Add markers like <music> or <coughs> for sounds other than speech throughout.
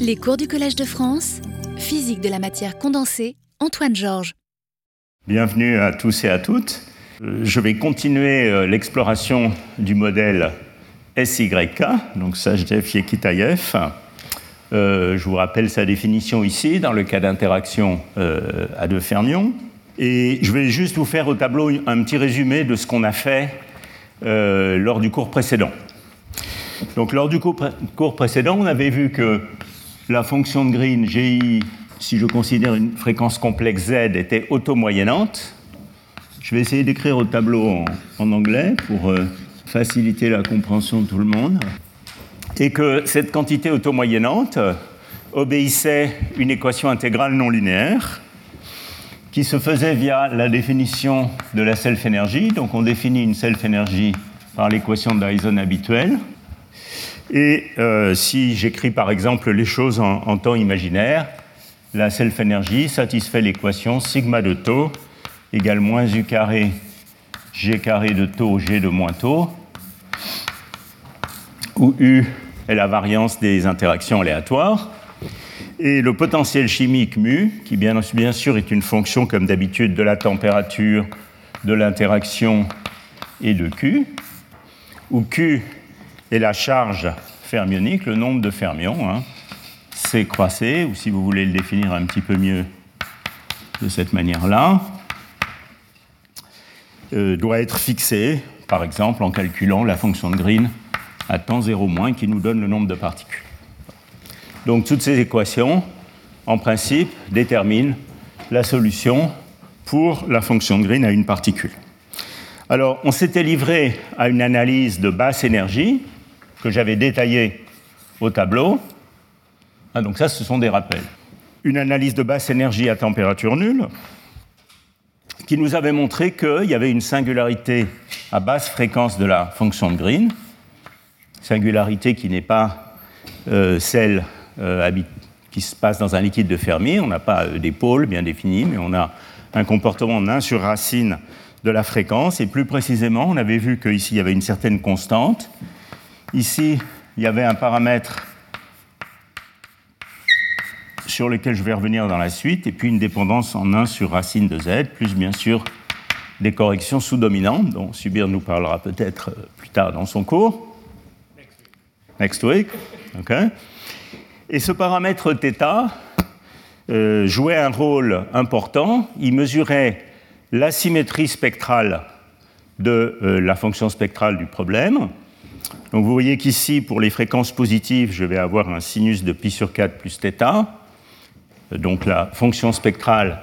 Les cours du Collège de France, physique de la matière condensée, Antoine Georges. Bienvenue à tous et à toutes. Euh, Je vais continuer euh, l'exploration du modèle SYK, donc Sajdev Yekitayev. Euh, je vous rappelle sa définition ici, dans le cas d'interaction à deux fermions. Et je vais juste vous faire au tableau un petit résumé de ce qu'on a fait lors du cours précédent. Donc, lors du cours précédent, on avait vu que la fonction de Green, GI, si je considère une fréquence complexe Z, était automoyennante. Je vais essayer d'écrire au tableau en, anglais pour euh, faciliter la compréhension de tout le monde. Et que cette quantité automoyennante euh, obéissait une équation intégrale non linéaire qui se faisait via la définition de la self-énergie. Donc on définit une self-énergie par l'équation de Dyson habituelle. Et euh, si j'écris par exemple les choses en, temps imaginaire, la self-énergie satisfait l'équation sigma de taux égale moins u carré g carré de taux g de moins taux, où u est la variance des interactions aléatoires, et le potentiel chimique mu, qui bien, bien sûr est une fonction comme d'habitude de la température, de l'interaction et de Q, où Q est la charge fermionique, le nombre de fermions, hein, C croisé, ou si vous voulez le définir un petit peu mieux de cette manière-là, euh, doit être fixé, par exemple, en calculant la fonction de Green à temps 0 moins qui nous donne le nombre de particules. Donc toutes ces équations, en principe, déterminent la solution pour la fonction de Green à une particule. Alors, on s'était livré à une analyse de basse énergie que j'avais détaillée au tableau. Ah, donc ça, ce sont des rappels. Une analyse de basse énergie à température nulle qui nous avait montré qu'il y avait une singularité à basse fréquence de la fonction de Green, singularité qui n'est pas euh, celle euh, qui se passe dans un liquide de Fermi. On n'a pas euh, des pôles bien définis, mais on a un comportement en 1 sur racine de la fréquence. Et plus précisément, on avait vu qu'ici, il y avait une certaine constante. Ici, il y avait un paramètre sur lequel je vais revenir dans la suite, et puis une dépendance en 1 sur racine de z, plus bien sûr des corrections sous-dominantes, dont Subir nous parlera peut-être euh, plus tard dans son cours. Next week. OK. Et ce paramètre θ euh, jouait un rôle important. Il mesurait l'asymétrie spectrale de euh, la fonction spectrale du problème. Donc vous voyez qu'ici, pour les fréquences positives, je vais avoir un sinus de pi sur 4 plus θ. Donc la fonction spectrale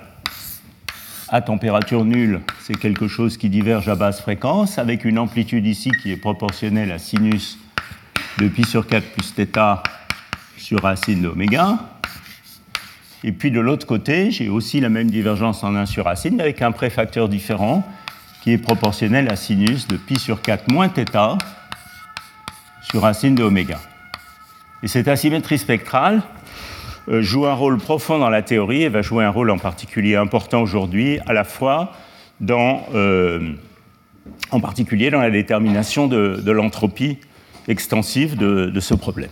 à température nulle, c'est quelque chose qui diverge à basse fréquence, avec une amplitude ici qui est proportionnelle à sinus de pi sur 4 plus θ sur racine d'oméga. Et puis de l'autre côté, j'ai aussi la même divergence en 1 sur racine, mais avec un préfacteur différent qui est proportionnel à sinus de pi sur 4 moins θ sur racine de oméga. Et cette asymétrie spectrale euh, joue un rôle profond dans la théorie et va jouer un rôle en particulier important aujourd'hui, à la fois dans, euh, en particulier dans la détermination de, l'entropie extensive de, de ce problème.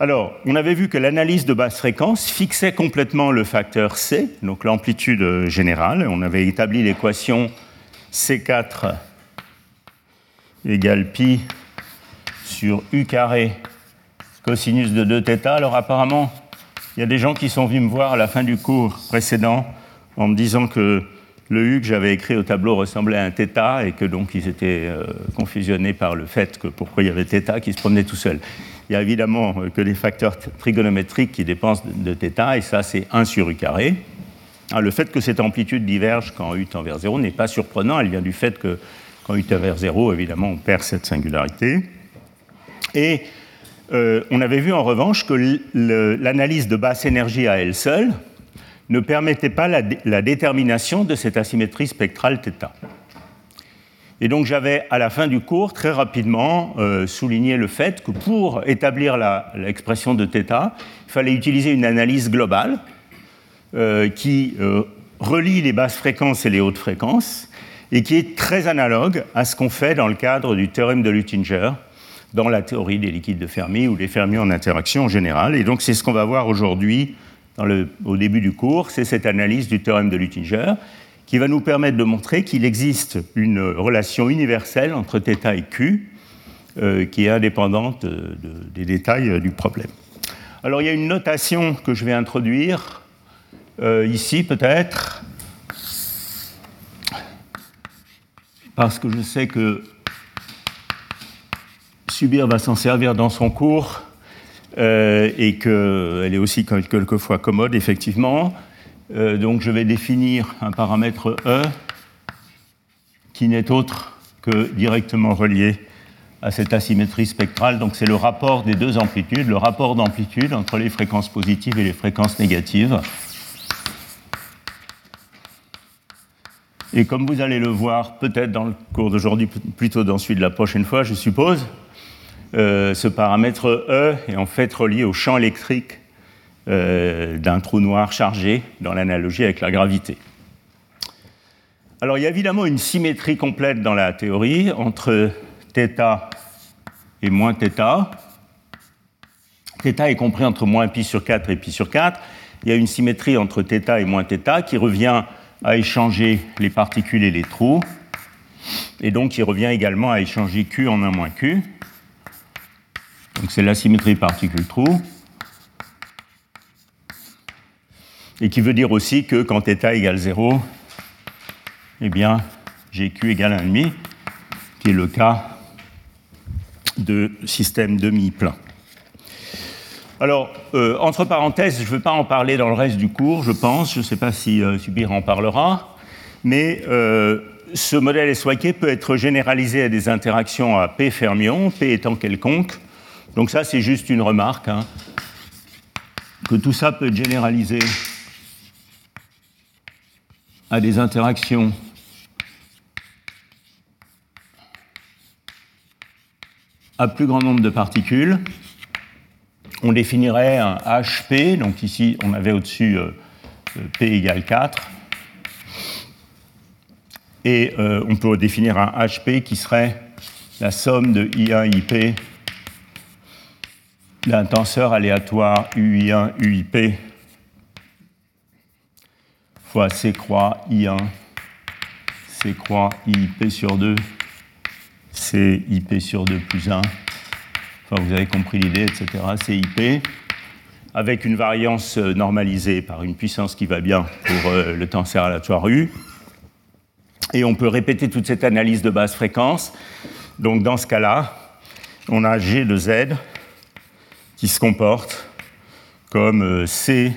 Alors, on avait vu que l'analyse de basse fréquence fixait complètement le facteur C, donc l'amplitude générale. On avait établi l'équation C4 égale pi sur U carré cosinus de 2θ. Alors apparemment, il y a des gens qui sont venus me voir à la fin du cours précédent en me disant que le U que j'avais écrit au tableau ressemblait à un θ et que donc ils étaient euh, confusionnés par le fait que pourquoi il y avait θ qui se promenait tout seul. Il y a évidemment euh, que des facteurs t- trigonométriques qui dépensent de, de θ et ça c'est 1 sur U carré. Ah, le fait que cette amplitude diverge quand U tend vers 0 n'est pas surprenant, elle vient du fait que quand U tend vers 0, évidemment, on perd cette singularité. Et euh, on avait vu en revanche que l'analyse de basse énergie à elle seule ne permettait pas la, dé- la détermination de cette asymétrie spectrale θ. Et donc j'avais à la fin du cours très rapidement euh, souligné le fait que pour établir l'expression de θ, il fallait utiliser une analyse globale euh, qui relie les basses fréquences et les hautes fréquences et qui est très analogue à ce qu'on fait dans le cadre du théorème de Luttinger dans la théorie des liquides de Fermi ou des fermions en interaction en général. Et donc c'est ce qu'on va voir aujourd'hui au début du cours, c'est cette analyse du théorème de Luttinger qui va nous permettre de montrer qu'il existe une relation universelle entre θ et Q euh, qui est indépendante des détails du problème. Alors il y a une notation que je vais introduire euh, ici peut-être, parce que je sais que Subir va s'en servir dans son cours euh, et qu'elle est aussi quelquefois commode, effectivement. Euh, donc je vais définir un paramètre E qui n'est autre que directement relié à cette asymétrie spectrale. Donc c'est le rapport des deux amplitudes, le rapport d'amplitude entre les fréquences positives et les fréquences négatives. Et comme vous allez le voir peut-être dans le cours d'aujourd'hui, plutôt dans celui de la prochaine fois, je suppose, euh, ce paramètre E est en fait relié au champ électrique euh, d'un trou noir chargé dans l'analogie avec la gravité. Alors il y a évidemment une symétrie complète dans la théorie entre θ et moins θ. θ est compris entre moins pi sur 4 et pi sur 4. Il y a une symétrie entre θ et moins θ qui revient à échanger les particules et les trous, et donc qui revient également à échanger Q en 1 moins Q. Donc c'est la symétrie particule-trou. Et qui veut dire aussi que quand θ égale 0, eh bien, j'ai Q égale 1,5, qui est le cas de système demi-plein. Alors, euh, entre parenthèses, je ne veux pas en parler dans le reste du cours, je pense, je ne sais pas si euh, Subir en parlera, mais euh, ce modèle SYK peut être généralisé à des interactions à P fermions, P étant quelconque. Donc ça, c'est juste une remarque, hein, que tout ça peut être généralisé à des interactions. À plus grand nombre de particules, on définirait un HP, donc ici on avait au-dessus euh, euh, P égale 4, et euh, on peut définir un HP qui serait la somme de I1 IP d'un tenseur aléatoire UI1 UIP fois C croix I1 C croix IP sur 2 C IP sur 2 plus 1 vous avez compris l'idée, etc. CIP, avec une variance normalisée par une puissance qui va bien pour euh, le tenseur aléatoire U. Et on peut répéter toute cette analyse de basse fréquence. Donc dans ce cas-là, on a G de Z qui se comporte comme euh, C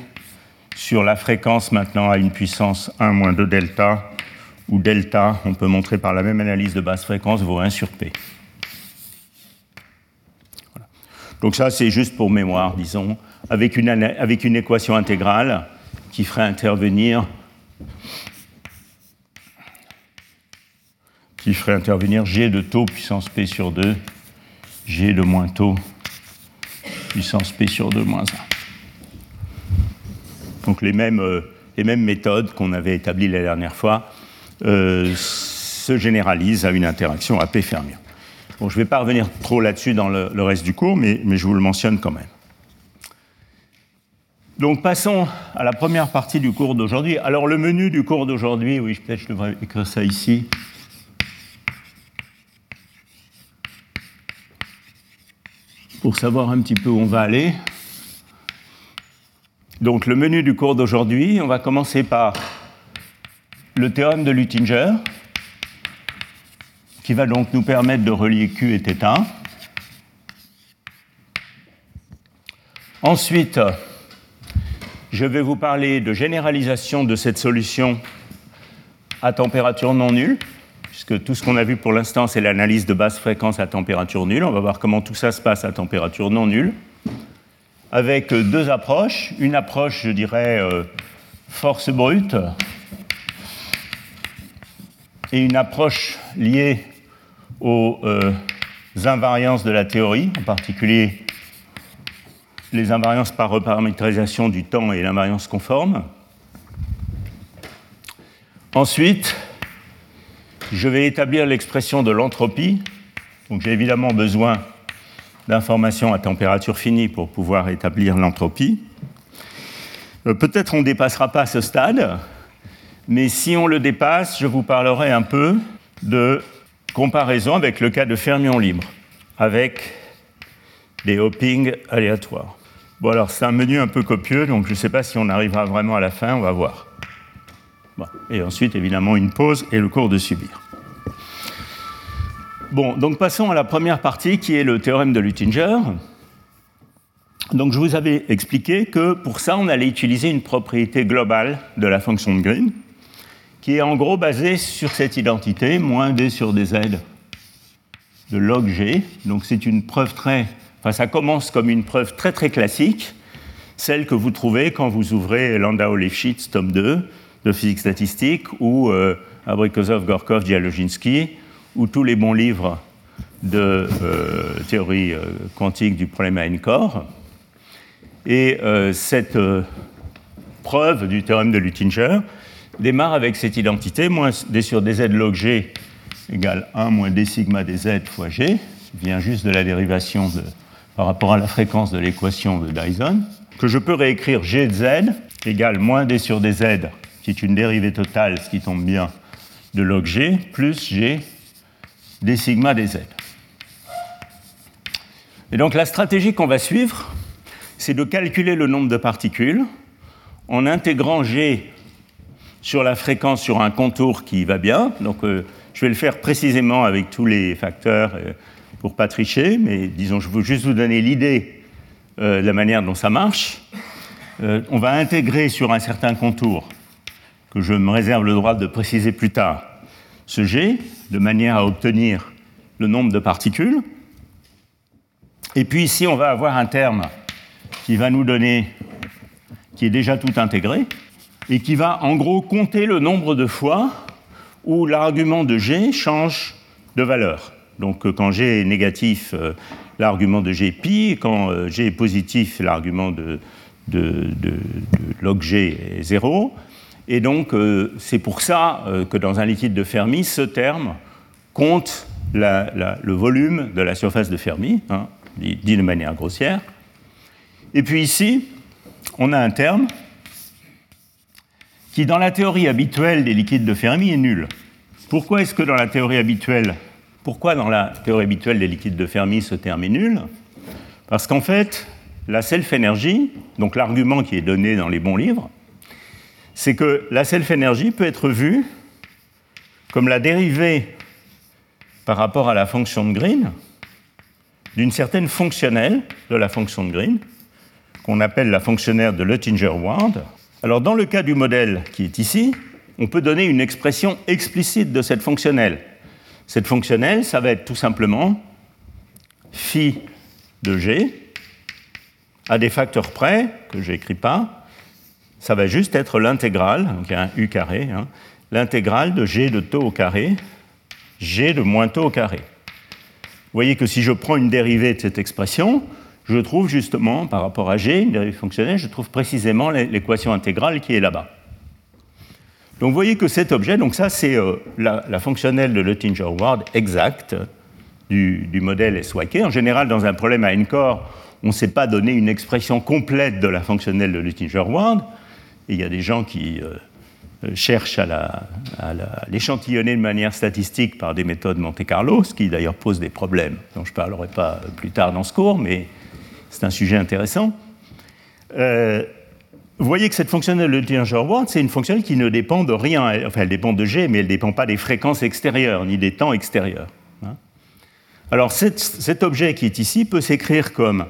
sur la fréquence maintenant à une puissance 1 moins 2 delta, où delta, on peut montrer par la même analyse de basse fréquence, vaut 1 sur P. Donc ça, c'est juste pour mémoire, disons, avec une, avec une équation intégrale qui ferait intervenir qui ferait intervenir G de taux puissance P sur 2, G de moins taux puissance P sur 2 moins 1. Donc les mêmes, euh, les mêmes méthodes qu'on avait établies la dernière fois euh, se généralisent à une interaction à P fermion je ne vais pas revenir trop là-dessus dans le, reste du cours, mais, je vous le mentionne quand même. Donc passons à la première partie du cours d'aujourd'hui. Alors le menu du cours d'aujourd'hui, oui, peut-être je devrais écrire ça ici. Pour savoir un petit peu où on va aller. Donc le menu du cours d'aujourd'hui, on va commencer par le théorème de Luttinger, qui va donc nous permettre de relier Q et θ. Ensuite, je vais vous parler de généralisation de cette solution à température non nulle, puisque tout ce qu'on a vu pour l'instant, c'est l'analyse de basse fréquence à température nulle. On va voir comment tout ça se passe à température non nulle, avec deux approches. Une approche, je dirais, euh, force brute, et une approche liée aux euh, invariances de la théorie, en particulier les invariances par reparamétrisation du temps et l'invariance conforme. Ensuite, je vais établir l'expression de l'entropie. Donc j'ai évidemment besoin d'informations à température finie pour pouvoir établir l'entropie. Euh, peut-être on ne dépassera pas ce stade, mais si on le dépasse, je vous parlerai un peu de comparaison avec le cas de fermions libres, avec des hoppings aléatoires. Bon, alors c'est un menu un peu copieux, donc je ne sais pas si on arrivera vraiment à la fin, on va voir. Et ensuite, évidemment, une pause et le cours de subir. Bon, donc passons à la première partie qui est le théorème de Luttinger. Donc je vous avais expliqué que pour ça, on allait utiliser une propriété globale de la fonction de Green, qui est en gros basée sur cette identité, moins d sur dz de log g. Donc c'est une preuve très... Enfin, ça commence comme une preuve très très classique, celle que vous trouvez quand vous ouvrez Landau-Lifshitz, tome 2, de physique statistique, ou euh, Abrikosov, Gorkov, Dialoginski, ou tous les bons livres de euh, théorie euh, quantique du problème à n-corps. Et euh, cette preuve du théorème de Luttinger démarre avec cette identité, moins d sur dz log g égale 1 moins d sigma dz fois g, vient juste de la dérivation par rapport à la fréquence de l'équation de Dyson, que je peux réécrire g z égale moins d sur dz, qui est une dérivée totale, ce qui tombe bien, de log g, plus g des sigma des z. Et donc la stratégie qu'on va suivre, c'est de calculer le nombre de particules en intégrant G sur la fréquence sur un contour qui va bien. Donc euh, je vais le faire précisément avec tous les facteurs pour euh, pour pas tricher, mais disons, je veux juste vous donner l'idée euh, de la manière dont ça marche. on va intégrer sur un certain contour, que je me réserve le droit de préciser plus tard, ce G, de manière à obtenir le nombre de particules. Et puis ici, on va avoir un terme qui va nous donner, qui est déjà tout intégré, et qui va en gros compter le nombre de fois où l'argument de G change de valeur. Donc euh, quand G est négatif, euh, l'argument de G est pi, quand euh, G est positif, l'argument de, de, log G est 0. Et donc, euh, c'est pour ça euh, que dans un liquide de Fermi, ce terme compte le volume de la surface de Fermi, hein, dit, de manière grossière. Et puis ici, on a un terme qui, dans la théorie habituelle des liquides de Fermi, est nul. Pourquoi est-ce que dans la théorie habituelle, pourquoi dans la théorie habituelle des liquides de Fermi, ce terme est nul? Parce qu'en fait, la self-énergie, donc l'argument qui est donné dans les bons livres, c'est que la self-énergie peut être vue comme la dérivée par rapport à la fonction de Green d'une certaine fonctionnelle de la fonction de Green, qu'on appelle la fonctionnaire de Luttinger-Ward. Alors, dans le cas du modèle qui est ici, on peut donner une expression explicite de cette fonctionnelle. Cette fonctionnelle, ça va être tout simplement phi de g à des facteurs près, que je n'écris pas, ça va juste être l'intégrale, donc un u carré, hein, l'intégrale de g de taux au carré, g de moins taux au carré. Vous voyez que si je prends une dérivée de cette expression, je trouve justement, par rapport à g, une dérivée fonctionnelle, je trouve précisément l'équation intégrale qui est là-bas. Donc vous voyez que cet objet, donc ça c'est euh, la, fonctionnelle de Luttinger-Ward exacte du, du, modèle SYK. En général, dans un problème à n-corps, on ne sait pas donner une expression complète de la fonctionnelle de Luttinger-Ward. Il y a des gens qui euh, cherchent à, l'échantillonner de manière statistique par des méthodes Monte-Carlo, ce qui d'ailleurs pose des problèmes dont je ne parlerai pas plus tard dans ce cours, mais c'est un sujet intéressant. Euh, vous voyez que cette fonctionnelle de Luttinger-Ward, c'est une fonctionnelle qui ne dépend de rien. Enfin, elle dépend de G, mais elle ne dépend pas des fréquences extérieures, ni des temps extérieurs. Hein. Alors, cet objet qui est ici peut s'écrire comme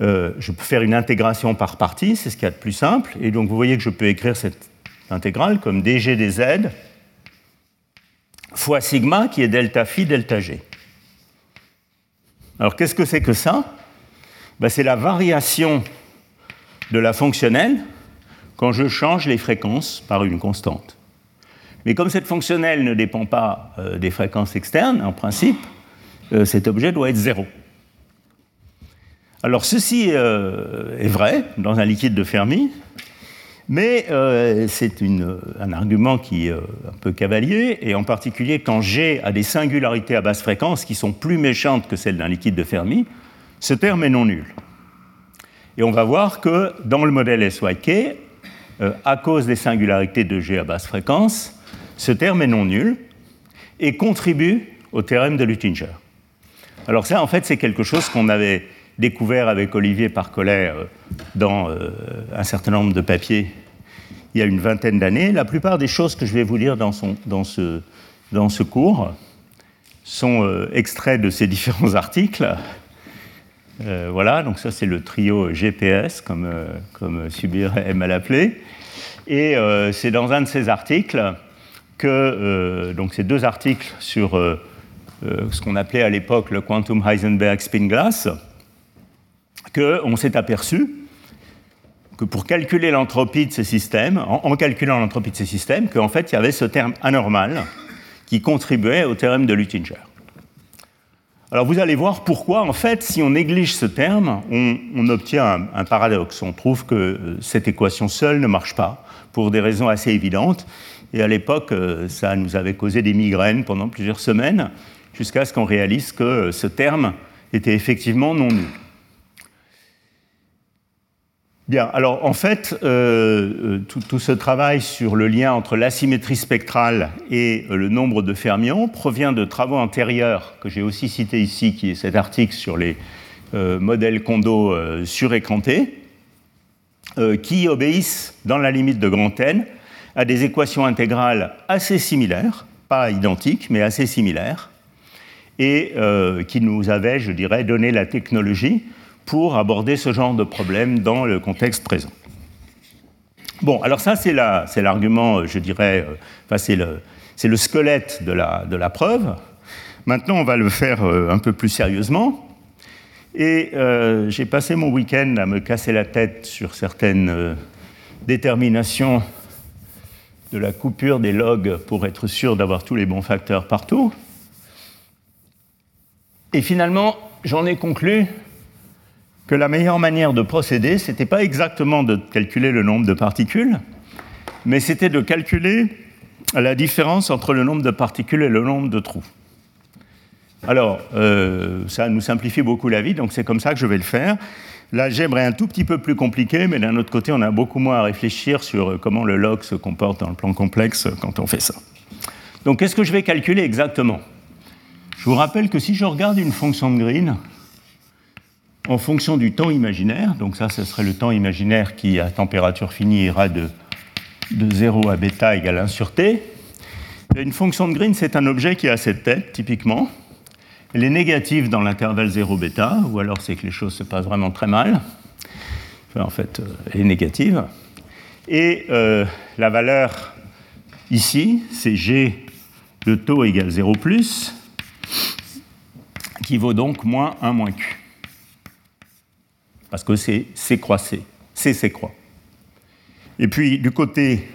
euh, je peux faire une intégration par partie, c'est ce qu'il y a de plus simple. Et donc vous voyez que je peux écrire cette intégrale comme dg dz fois sigma qui est delta phi delta g. Alors qu'est-ce que c'est que ça? Ben, C'est la variation de la fonctionnelle quand je change les fréquences par une constante. Mais comme cette fonctionnelle ne dépend pas euh, des fréquences externes, en principe, euh, cet objet doit être zéro. Alors ceci euh, est vrai dans un liquide de Fermi, mais euh, c'est un argument qui est euh, un peu cavalier, et en particulier quand G a des singularités à basse fréquence qui sont plus méchantes que celles d'un liquide de Fermi, ce terme est non nul. Et on va voir que dans le modèle SYK, à cause des singularités de G à basse fréquence, ce terme est non nul et contribue au théorème de Luttinger. Alors ça, en fait, c'est quelque chose qu'on avait découvert avec Olivier Parcollet euh, dans euh, un certain nombre de papiers il y a une vingtaine d'années. La plupart des choses que je vais vous lire dans, ce, dans ce, cours sont extraits de ces <laughs> différents articles. Euh, voilà, donc ça c'est le trio GPS, comme, euh, comme Subir aime à l'appeler. Et euh, c'est dans un de ces articles que, donc ces deux articles sur ce qu'on appelait à l'époque le Quantum Heisenberg Spin Glass, qu'on s'est aperçu que pour calculer l'entropie de ces systèmes, en, calculant l'entropie de ces systèmes, qu'en fait il y avait ce terme anormal qui contribuait au théorème de Luttinger. Alors vous allez voir pourquoi, en fait, si on néglige ce terme, on, obtient un, paradoxe. On trouve que euh, cette équation seule ne marche pas, pour des raisons assez évidentes. Et à l'époque, euh, ça nous avait causé des migraines pendant plusieurs semaines, jusqu'à ce qu'on réalise que ce terme était effectivement non nul. Bien, alors en fait, euh, euh, tout, ce travail sur le lien entre l'asymétrie spectrale et euh, le nombre de fermions provient de travaux antérieurs que j'ai aussi cités ici, qui est cet article sur les modèles Kondo surécrantés, qui obéissent, dans la limite de grand N, à des équations intégrales assez similaires, pas identiques, mais assez similaires, et qui nous avaient, je dirais, donné la technologie pour aborder ce genre de problème dans le contexte présent. Bon, alors ça, c'est l'argument, euh, je dirais, euh, enfin, c'est le, le, squelette de la, de la, preuve. Maintenant, on va le faire euh, un peu plus sérieusement. Et j'ai passé mon week-end à me casser la tête sur certaines déterminations de la coupure des logs pour être sûr d'avoir tous les bons facteurs partout. Et finalement, j'en ai conclu que la meilleure manière de procéder, ce n'était pas exactement de calculer le nombre de particules, mais c'était de calculer la différence entre le nombre de particules et le nombre de trous. Alors, euh, ça nous simplifie beaucoup la vie, donc c'est comme ça que je vais le faire. L'algèbre est un tout petit peu plus compliquée, mais d'un autre côté, on a beaucoup moins à réfléchir sur comment le log se comporte dans le plan complexe quand on fait ça. Donc, qu'est-ce que je vais calculer exactement? Je vous rappelle que si je regarde une fonction de Green, en fonction du temps imaginaire, donc ça, ce serait le temps imaginaire qui, à température finie, ira de, de 0 à bêta égale 1 sur t. Une fonction de Green, c'est un objet qui a cette tête, typiquement. Elle est négative dans l'intervalle 0 bêta, ou alors c'est que les choses se passent vraiment très mal. en fait, euh, elle est négative. Et euh, la valeur ici, c'est g de taux égale 0 plus, qui vaut donc moins 1 moins q parce que c'est C croix C, C C. Et puis du côté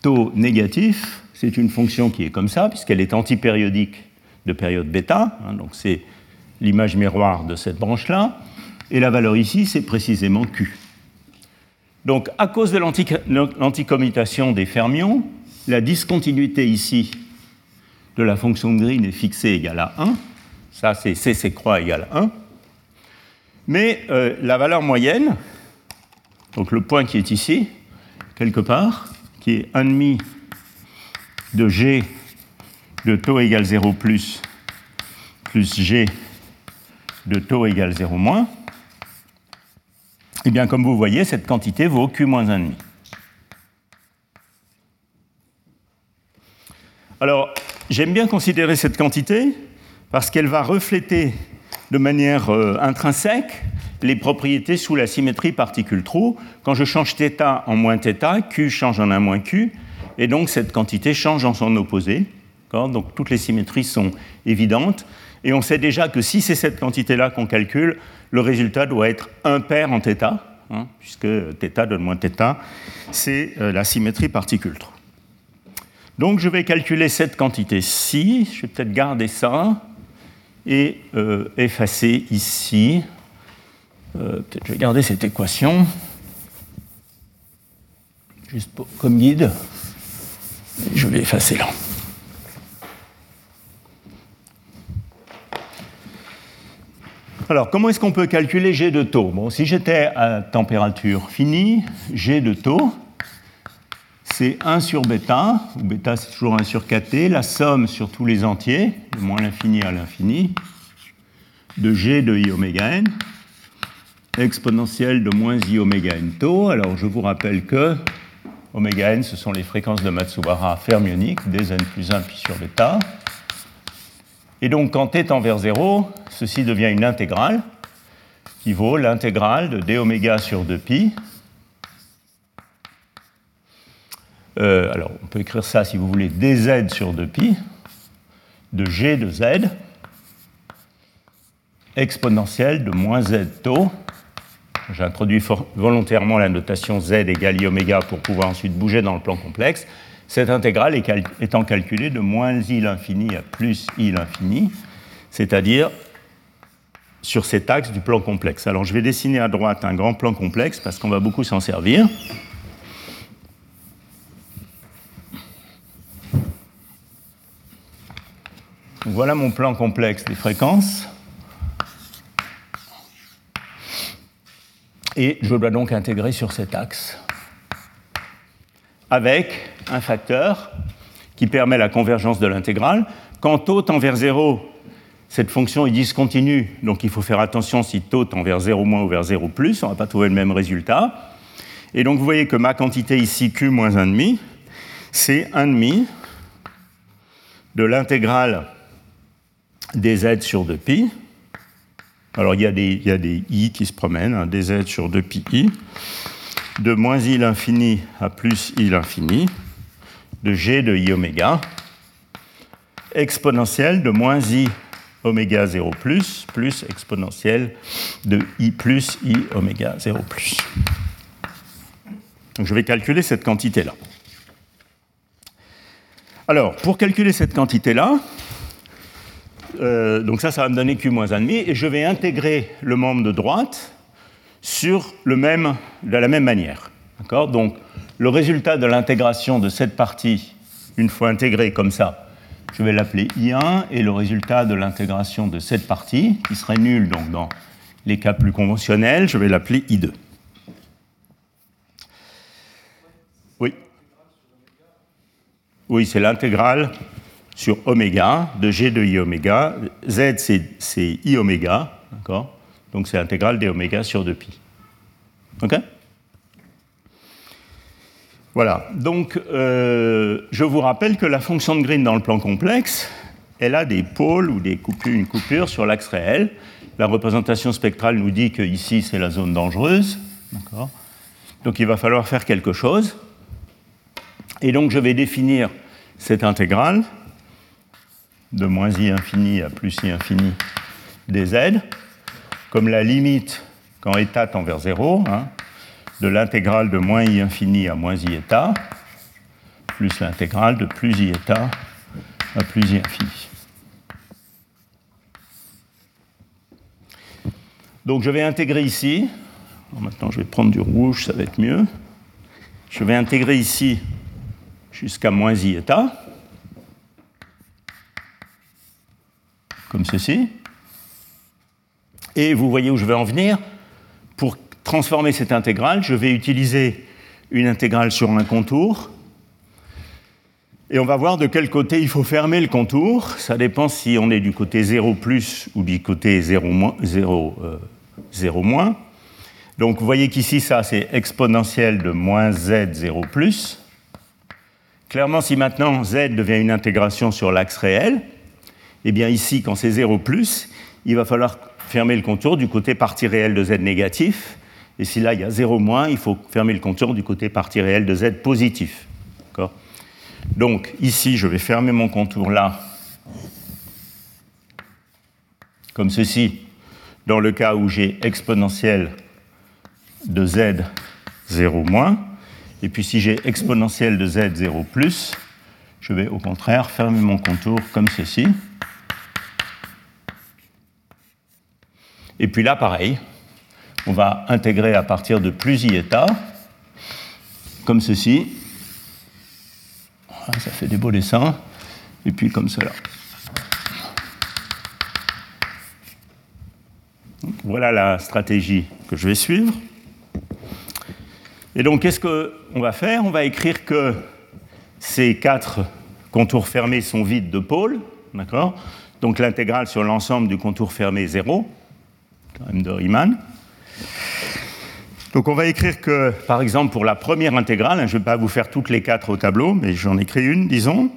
taux négatif, c'est une fonction qui est comme ça, puisqu'elle est antipériodique de période bêta, hein, donc c'est l'image miroir de cette branche-là, et la valeur ici, c'est précisément Q. Donc à cause de l'anticommutation des fermions, la discontinuité ici de la fonction Green est fixée égale à 1, ça c'est C C croix égale 1, mais euh, la valeur moyenne, donc le point qui est ici, quelque part, qui est 1,5 de g de taux égale 0 plus, plus g de taux égale 0 moins, et eh bien comme vous voyez, cette quantité vaut q moins 1,5. Alors, j'aime bien considérer cette quantité parce qu'elle va refléter de manière euh, intrinsèque les propriétés sous la symétrie particule-trou. Quand je change θ en moins θ, Q change en 1 moins Q, et donc cette quantité change en son opposé. Donc toutes les symétries sont évidentes. Et on sait déjà que si c'est cette quantité-là qu'on calcule, le résultat doit être impair en θ, hein, puisque θ donne moins θ, c'est euh, la symétrie particule-trou. Donc je vais calculer cette quantité-ci, je vais peut-être garder ça, et euh, effacer ici. Euh, peut-être je vais garder cette équation, juste comme guide. Je vais effacer là. Alors, comment est-ce qu'on peut calculer G de taux? Bon, si j'étais à température finie, G de taux, c'est 1 sur bêta, où bêta c'est toujours 1 sur kt, la somme sur tous les entiers, de moins l'infini à l'infini, de G de i oméga n, exponentielle de moins i oméga n taux. Alors, je vous rappelle que oméga n, ce sont les fréquences de Matsubara fermioniques, dn plus 1 pi sur bêta. Et donc, quand t tend vers 0, ceci devient une intégrale qui vaut l'intégrale de d oméga sur 2pi. Euh, alors, on peut écrire ça, si vous voulez, dz sur 2pi, de g de z, exponentielle de moins z taux. J'introduis volontairement la notation z égale i oméga pour pouvoir ensuite bouger dans le plan complexe. Cette intégrale étant calculée de moins i l'infini à plus i l'infini, c'est-à-dire sur cet axe du plan complexe. Alors je vais dessiner à droite un grand plan complexe parce qu'on va beaucoup s'en servir. Voilà mon plan complexe des fréquences. Et je dois donc intégrer sur cet axe avec un facteur qui permet la convergence de l'intégrale. Quand taux tend vers 0, cette fonction est discontinue, donc il faut faire attention si taux tend vers 0 moins ou vers 0 plus, on ne va pas trouver le même résultat. Et donc vous voyez que ma quantité ici, q moins 1,5, c'est 1,5 de l'intégrale des z sur 2pi. Alors il y, a des, i qui se promènent, hein, des z sur 2pi i, de moins i l'infini à plus i l'infini, de g de i oméga, exponentielle de moins i oméga 0 plus, plus exponentielle de i plus i oméga 0 plus. Donc je vais calculer cette quantité-là. Alors, pour calculer cette quantité-là, euh, donc ça, ça va me donner q moins 1,5, et je vais intégrer le membre de droite sur le même, de la même manière. Donc, le résultat de l'intégration de cette partie, une fois intégrée comme ça, je vais l'appeler I1, et le résultat de l'intégration de cette partie, qui serait nul donc dans les cas plus conventionnels, je vais l'appeler I2. Oui. Oui, c'est l'intégrale sur oméga de G de I oméga. Z, c'est I oméga, Donc c'est l'intégrale des oméga sur 2pi. OK? Voilà, donc euh, je vous rappelle que la fonction de Green dans le plan complexe, elle a des pôles ou des une coupure sur l'axe réel. La représentation spectrale nous dit que ici c'est la zone dangereuse. Donc il va falloir faire quelque chose. Et donc je vais définir cette intégrale de moins i infini à plus i infini dz comme la limite quand état tend vers 0, hein, de l'intégrale de moins i infini à moins i état, plus l'intégrale de plus i état à plus i infini. Donc je vais intégrer ici, maintenant je vais prendre du rouge, ça va être mieux. Je vais intégrer ici jusqu'à moins i état, comme ceci. Et vous voyez où je vais en venir. Pour transformer cette intégrale, je vais utiliser une intégrale sur un contour. Et on va voir de quel côté il faut fermer le contour. Ça dépend si on est du côté 0 plus ou du côté 0 moins. 0, euh, moins. Donc vous voyez qu'ici, ça, c'est exponentielle de moins z 0 plus. Clairement, si maintenant z devient une intégration sur l'axe réel, eh bien ici, quand c'est 0 plus, il va falloir fermer le contour du côté partie réelle de z négatif. Et si là, il y a 0 moins, il faut fermer le contour du côté partie réelle de z positif. Donc ici, je vais fermer mon contour là, comme ceci, dans le cas où j'ai exponentielle de z 0 moins. Et puis si j'ai exponentielle de z 0 plus, je vais au contraire fermer mon contour comme ceci. Et puis là, pareil, on va intégrer à partir de plus i état, comme ceci. ça fait des beaux dessins. Et puis comme cela. voilà la stratégie que je vais suivre. Et donc, qu'est-ce qu'on va faire? On va écrire que ces quatre contours fermés sont vides de pôles, d'accord? Donc l'intégrale sur l'ensemble du contour fermé est 0, de Riemann. Donc on va écrire que, par exemple, pour la première intégrale, hein, je ne vais pas vous faire toutes les quatre au tableau, mais j'en écris une, disons,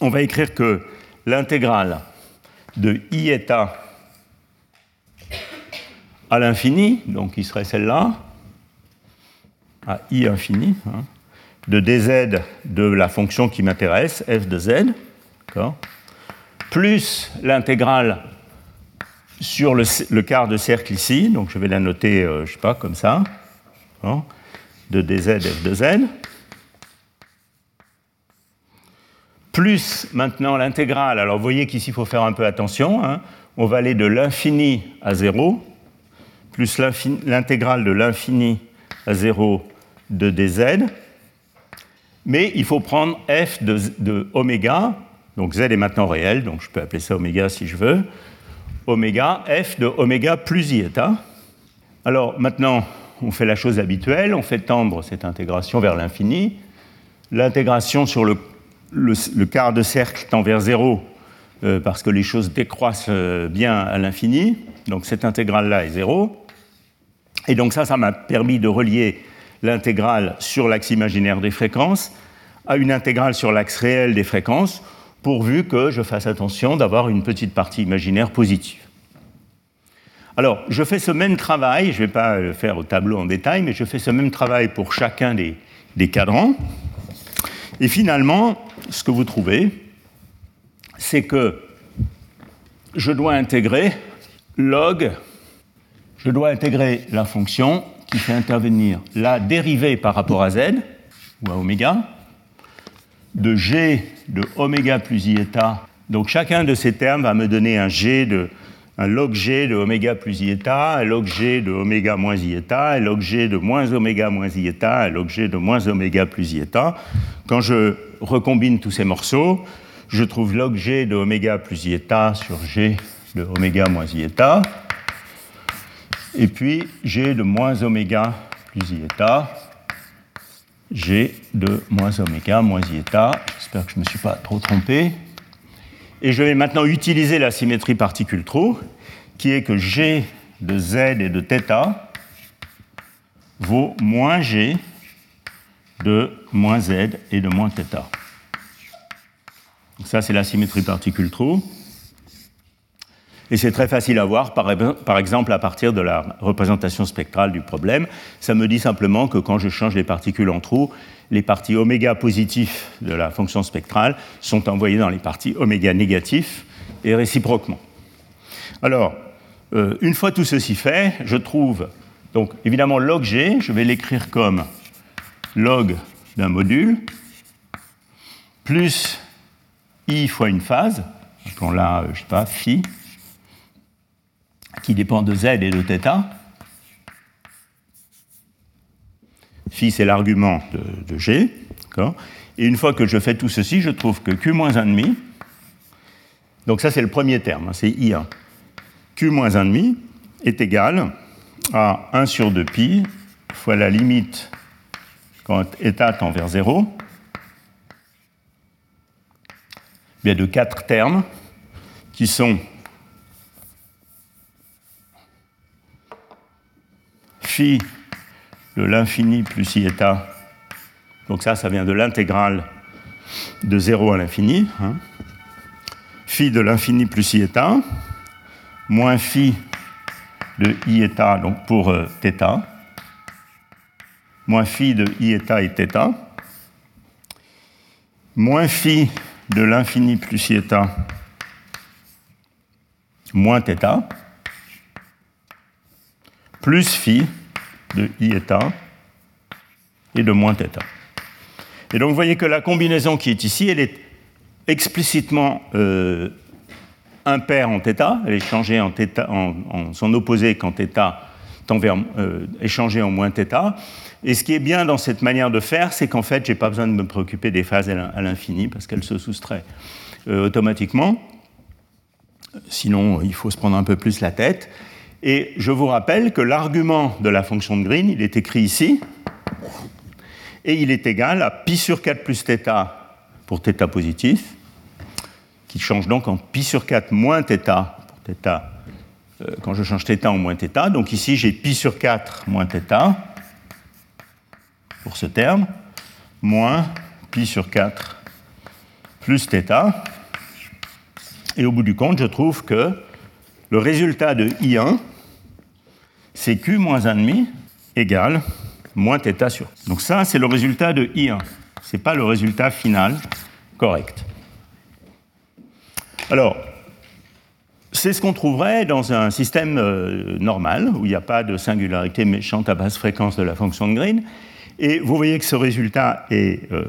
on va écrire que l'intégrale de i eta à l'infini, donc qui serait celle-là, à i infini, hein, de dz de la fonction qui m'intéresse, f de z, plus l'intégrale sur le, quart de cercle ici, donc je vais la noter, euh, je sais pas, comme ça, de dz f de z, plus maintenant l'intégrale, alors vous voyez qu'ici il faut faire un peu attention, hein. on va aller de l'infini à 0, plus l'intégrale de l'infini à 0 de dz, mais il faut prendre f de, de, oméga, donc z est maintenant réel, donc je peux appeler ça oméga si je veux, oméga, f de oméga plus ieta. Alors maintenant, on fait la chose habituelle, on fait tendre cette intégration vers l'infini. L'intégration sur le, le, quart de cercle tend vers zéro euh, parce que les choses décroissent euh, bien à l'infini. Donc cette intégrale-là est zéro. Et donc ça, ça m'a permis de relier l'intégrale sur l'axe imaginaire des fréquences à une intégrale sur l'axe réel des fréquences, pourvu que je fasse attention d'avoir une petite partie imaginaire positive. Alors, je fais ce même travail, je ne vais pas le faire au tableau en détail, mais je fais ce même travail pour chacun des, des cadrans. Et finalement, ce que vous trouvez, c'est que je dois intégrer log, je dois intégrer la fonction qui fait intervenir la dérivée par rapport à z, ou à oméga, de g de oméga plus ieta. Donc chacun de ces termes va me donner un g de log g de oméga plus ieta, un log g de oméga moins ieta, un log g de moins oméga moins ieta, un log g de moins oméga plus ieta. Quand je recombine tous ces morceaux, je trouve log g de oméga plus ieta sur g de oméga moins ieta et puis G de moins oméga plus ieta, G de moins oméga moins ieta. J'espère que je ne me suis pas trop trompé. Et je vais maintenant utiliser la symétrie particule-trou, qui est que G de Z et de θ vaut moins G de moins Z et de moins θ. Donc ça, c'est la symétrie particule-trou. Et c'est très facile à voir, par, exemple, à partir de la représentation spectrale du problème. Ça me dit simplement que quand je change les particules en trous, les parties oméga positifs de la fonction spectrale sont envoyées dans les parties oméga négatifs et réciproquement. Alors, euh, une fois tout ceci fait, je trouve, donc évidemment, log g, je vais l'écrire comme log d'un module, plus i fois une phase, appelons-la, je ne sais pas, phi, qui dépend de z et de θ. Phi, c'est l'argument de, G. Et une fois que je fais tout ceci, je trouve que Q-1,5, donc ça c'est le premier terme, hein, c'est I1. Q-1,5 est égal à 1 sur 2 pi fois la limite quand état tend vers 0, bien de quatre termes qui sont phi de l'infini plus ieta, donc ça, ça vient de l'intégrale de 0 à l'infini, hein. phi de l'infini plus ieta, moins phi de ieta, donc pour euh, θ, moins phi de ieta et θ, moins phi de l'infini plus ieta, moins θ, plus phi de i eta et de moins θ. Et donc vous voyez que la combinaison qui est ici, elle est explicitement euh, impaire en θ, elle est changée en, en, son opposé quand θ tend vers euh, échangé en moins θ. Et ce qui est bien dans cette manière de faire, c'est qu'en fait, je n'ai pas besoin de me préoccuper des phases à l'infini parce qu'elles se soustraient euh, automatiquement. Sinon, il faut se prendre un peu plus la tête. Et je vous rappelle que l'argument de la fonction de Green, il est écrit ici, et il est égal à pi sur 4 plus θ pour θ positif, qui change donc en pi sur 4 moins θ pour θ, euh, quand je change θ en moins θ. Donc ici, j'ai pi sur 4 moins θ pour ce terme, moins pi sur 4 plus θ. Et au bout du compte, je trouve que le résultat de I1, c'est Q moins 1,5 égale moins θ sur. Donc ça, c'est le résultat de I1. Ce n'est pas le résultat final correct. Alors, c'est ce qu'on trouverait dans un système euh, normal, où il n'y a pas de singularité méchante à basse fréquence de la fonction de Green. Et vous voyez que ce résultat est euh,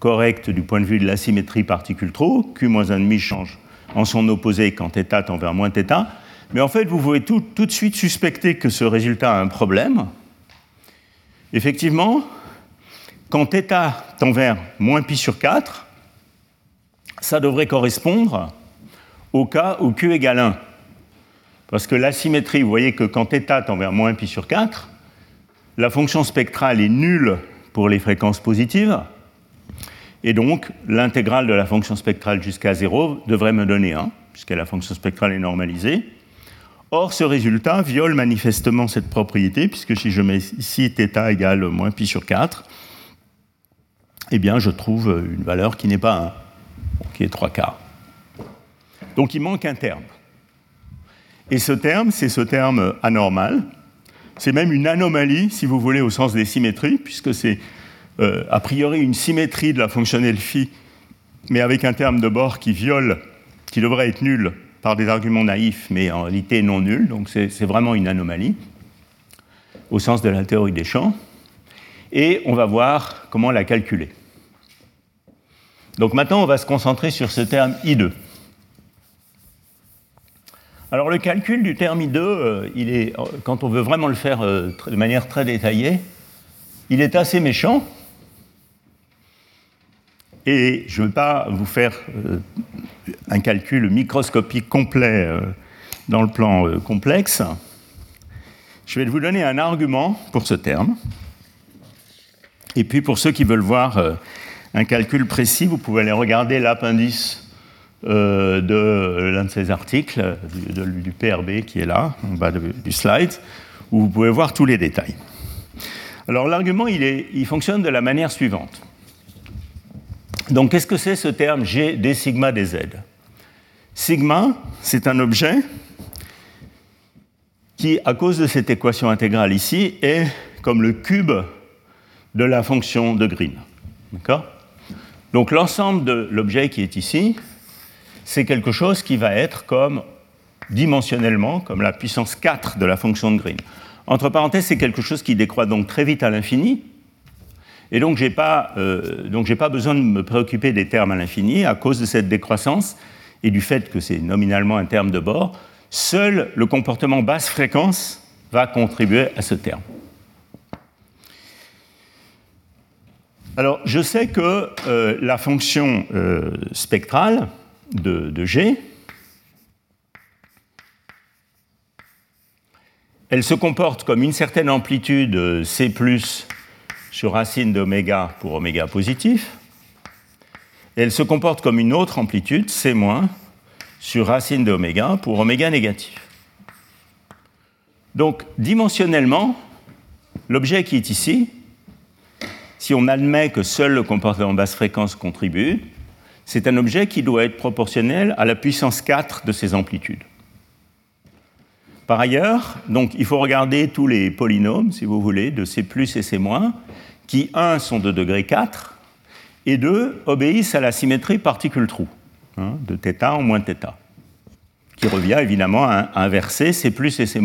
correct du point de vue de la symétrie particule-trou. Q-1,5 change en son opposé quand θ tend vers moins θ. Mais en fait, vous pouvez tout, tout de suite suspecter que ce résultat a un problème. Effectivement, quand θ tend vers moins pi sur 4, ça devrait correspondre au cas où Q égale 1. Parce que la symétrie, vous voyez que quand θ tend vers moins pi sur 4, la fonction spectrale est nulle pour les fréquences positives, et donc l'intégrale de la fonction spectrale jusqu'à 0 devrait me donner 1, puisque la fonction spectrale est normalisée. Or, ce résultat viole manifestement cette propriété, puisque si je mets ici θ égale moins pi sur 4, eh bien, je trouve une valeur qui n'est pas 1, qui est 3 quarts. Donc il manque un terme. Et ce terme, c'est ce terme anormal, c'est même une anomalie, si vous voulez, au sens des symétries, puisque c'est euh, a priori une symétrie de la fonctionnelle phi, mais avec un terme de bord qui viole, qui devrait être nul par des arguments naïfs, mais en réalité non nul, donc c'est vraiment une anomalie, au sens de la théorie des champs. Et on va voir comment la calculer. Donc maintenant, on va se concentrer sur ce terme I2. Alors le calcul du terme I2, euh, est, quand on veut vraiment le faire euh, de manière très détaillée, il est assez méchant. Et je ne veux pas vous faire euh, un calcul microscopique complet dans le plan complexe. Je vais vous donner un argument pour ce terme. Et puis pour ceux qui veulent voir un calcul précis, vous pouvez aller regarder l'appendice euh, de l'un de ces articles, du, PRB qui est là, en bas du slide, où vous pouvez voir tous les détails. Alors l'argument, il, fonctionne de la manière suivante. Donc qu'est-ce que c'est ce terme G d sigma dz Sigma, c'est un objet qui, à cause de cette équation intégrale ici, est comme le cube de la fonction de Green. Donc l'ensemble de l'objet qui est ici, c'est quelque chose qui va être comme dimensionnellement, comme la puissance 4 de la fonction de Green. Entre parenthèses, c'est quelque chose qui décroît donc très vite à l'infini, et donc je n'ai pas, euh, pas besoin de me préoccuper des termes à l'infini à cause de cette décroissance et du fait que c'est nominalement un terme de bord. Seul le comportement basse fréquence va contribuer à ce terme. Alors je sais que euh, la fonction euh, spectrale, de, G, elle se comporte comme une certaine amplitude C sur racine d'oméga pour oméga positif, et elle se comporte comme une autre amplitude C- sur racine d'oméga pour oméga négatif. Donc, dimensionnellement, l'objet qui est ici, si on admet que seul le comportement basse fréquence contribue, c'est un objet qui doit être proportionnel à la puissance 4 de ses amplitudes. Par ailleurs, donc, il faut regarder tous les polynômes, si vous voulez, de C et C-, qui, 1, sont de degré 4, et 2, obéissent à la symétrie particule-trou, hein, de θ en moins θ, qui revient évidemment à inverser C et C-.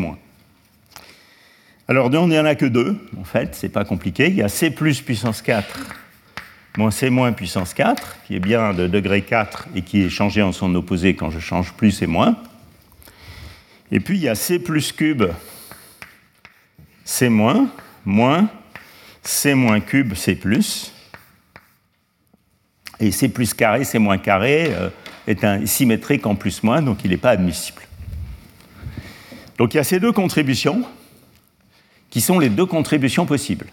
Alors, il n'y en a que deux, en fait, c'est pas compliqué. Il y a C puissance 4 moins C moins puissance 4, qui est bien de degré 4 et qui est changé en son opposé quand je change plus et moins. Et puis il y a C plus cube C moins, moins C moins cube C plus. Et C plus carré, C moins carré euh, est un symétrique en plus moins, donc il n'est pas admissible. Donc il y a ces deux contributions qui sont les deux contributions possibles.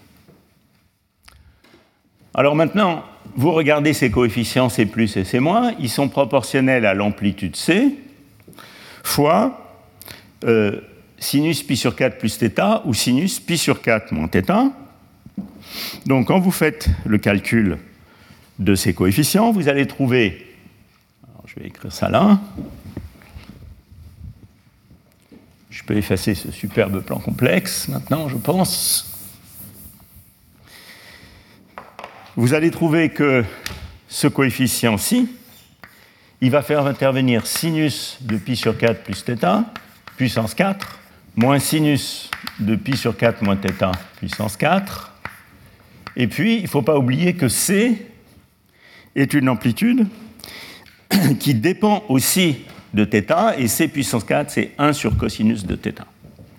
Alors maintenant, vous regardez ces coefficients C plus et C moins, ils sont proportionnels à l'amplitude C fois euh, sinus pi sur 4 plus θ ou sinus pi sur 4 moins θ. Donc quand vous faites le calcul de ces coefficients, vous allez trouver, je vais écrire ça là, je peux effacer ce superbe plan complexe maintenant, je pense. Vous allez trouver que ce coefficient-ci, il va faire intervenir sinus de pi sur 4 plus θ, puissance 4, moins sinus de pi sur 4 moins θ, puissance 4. Et puis, il ne faut pas oublier que C est une amplitude <coughs> qui dépend aussi de θ, et c puissance 4, c'est 1 sur cosinus de θ.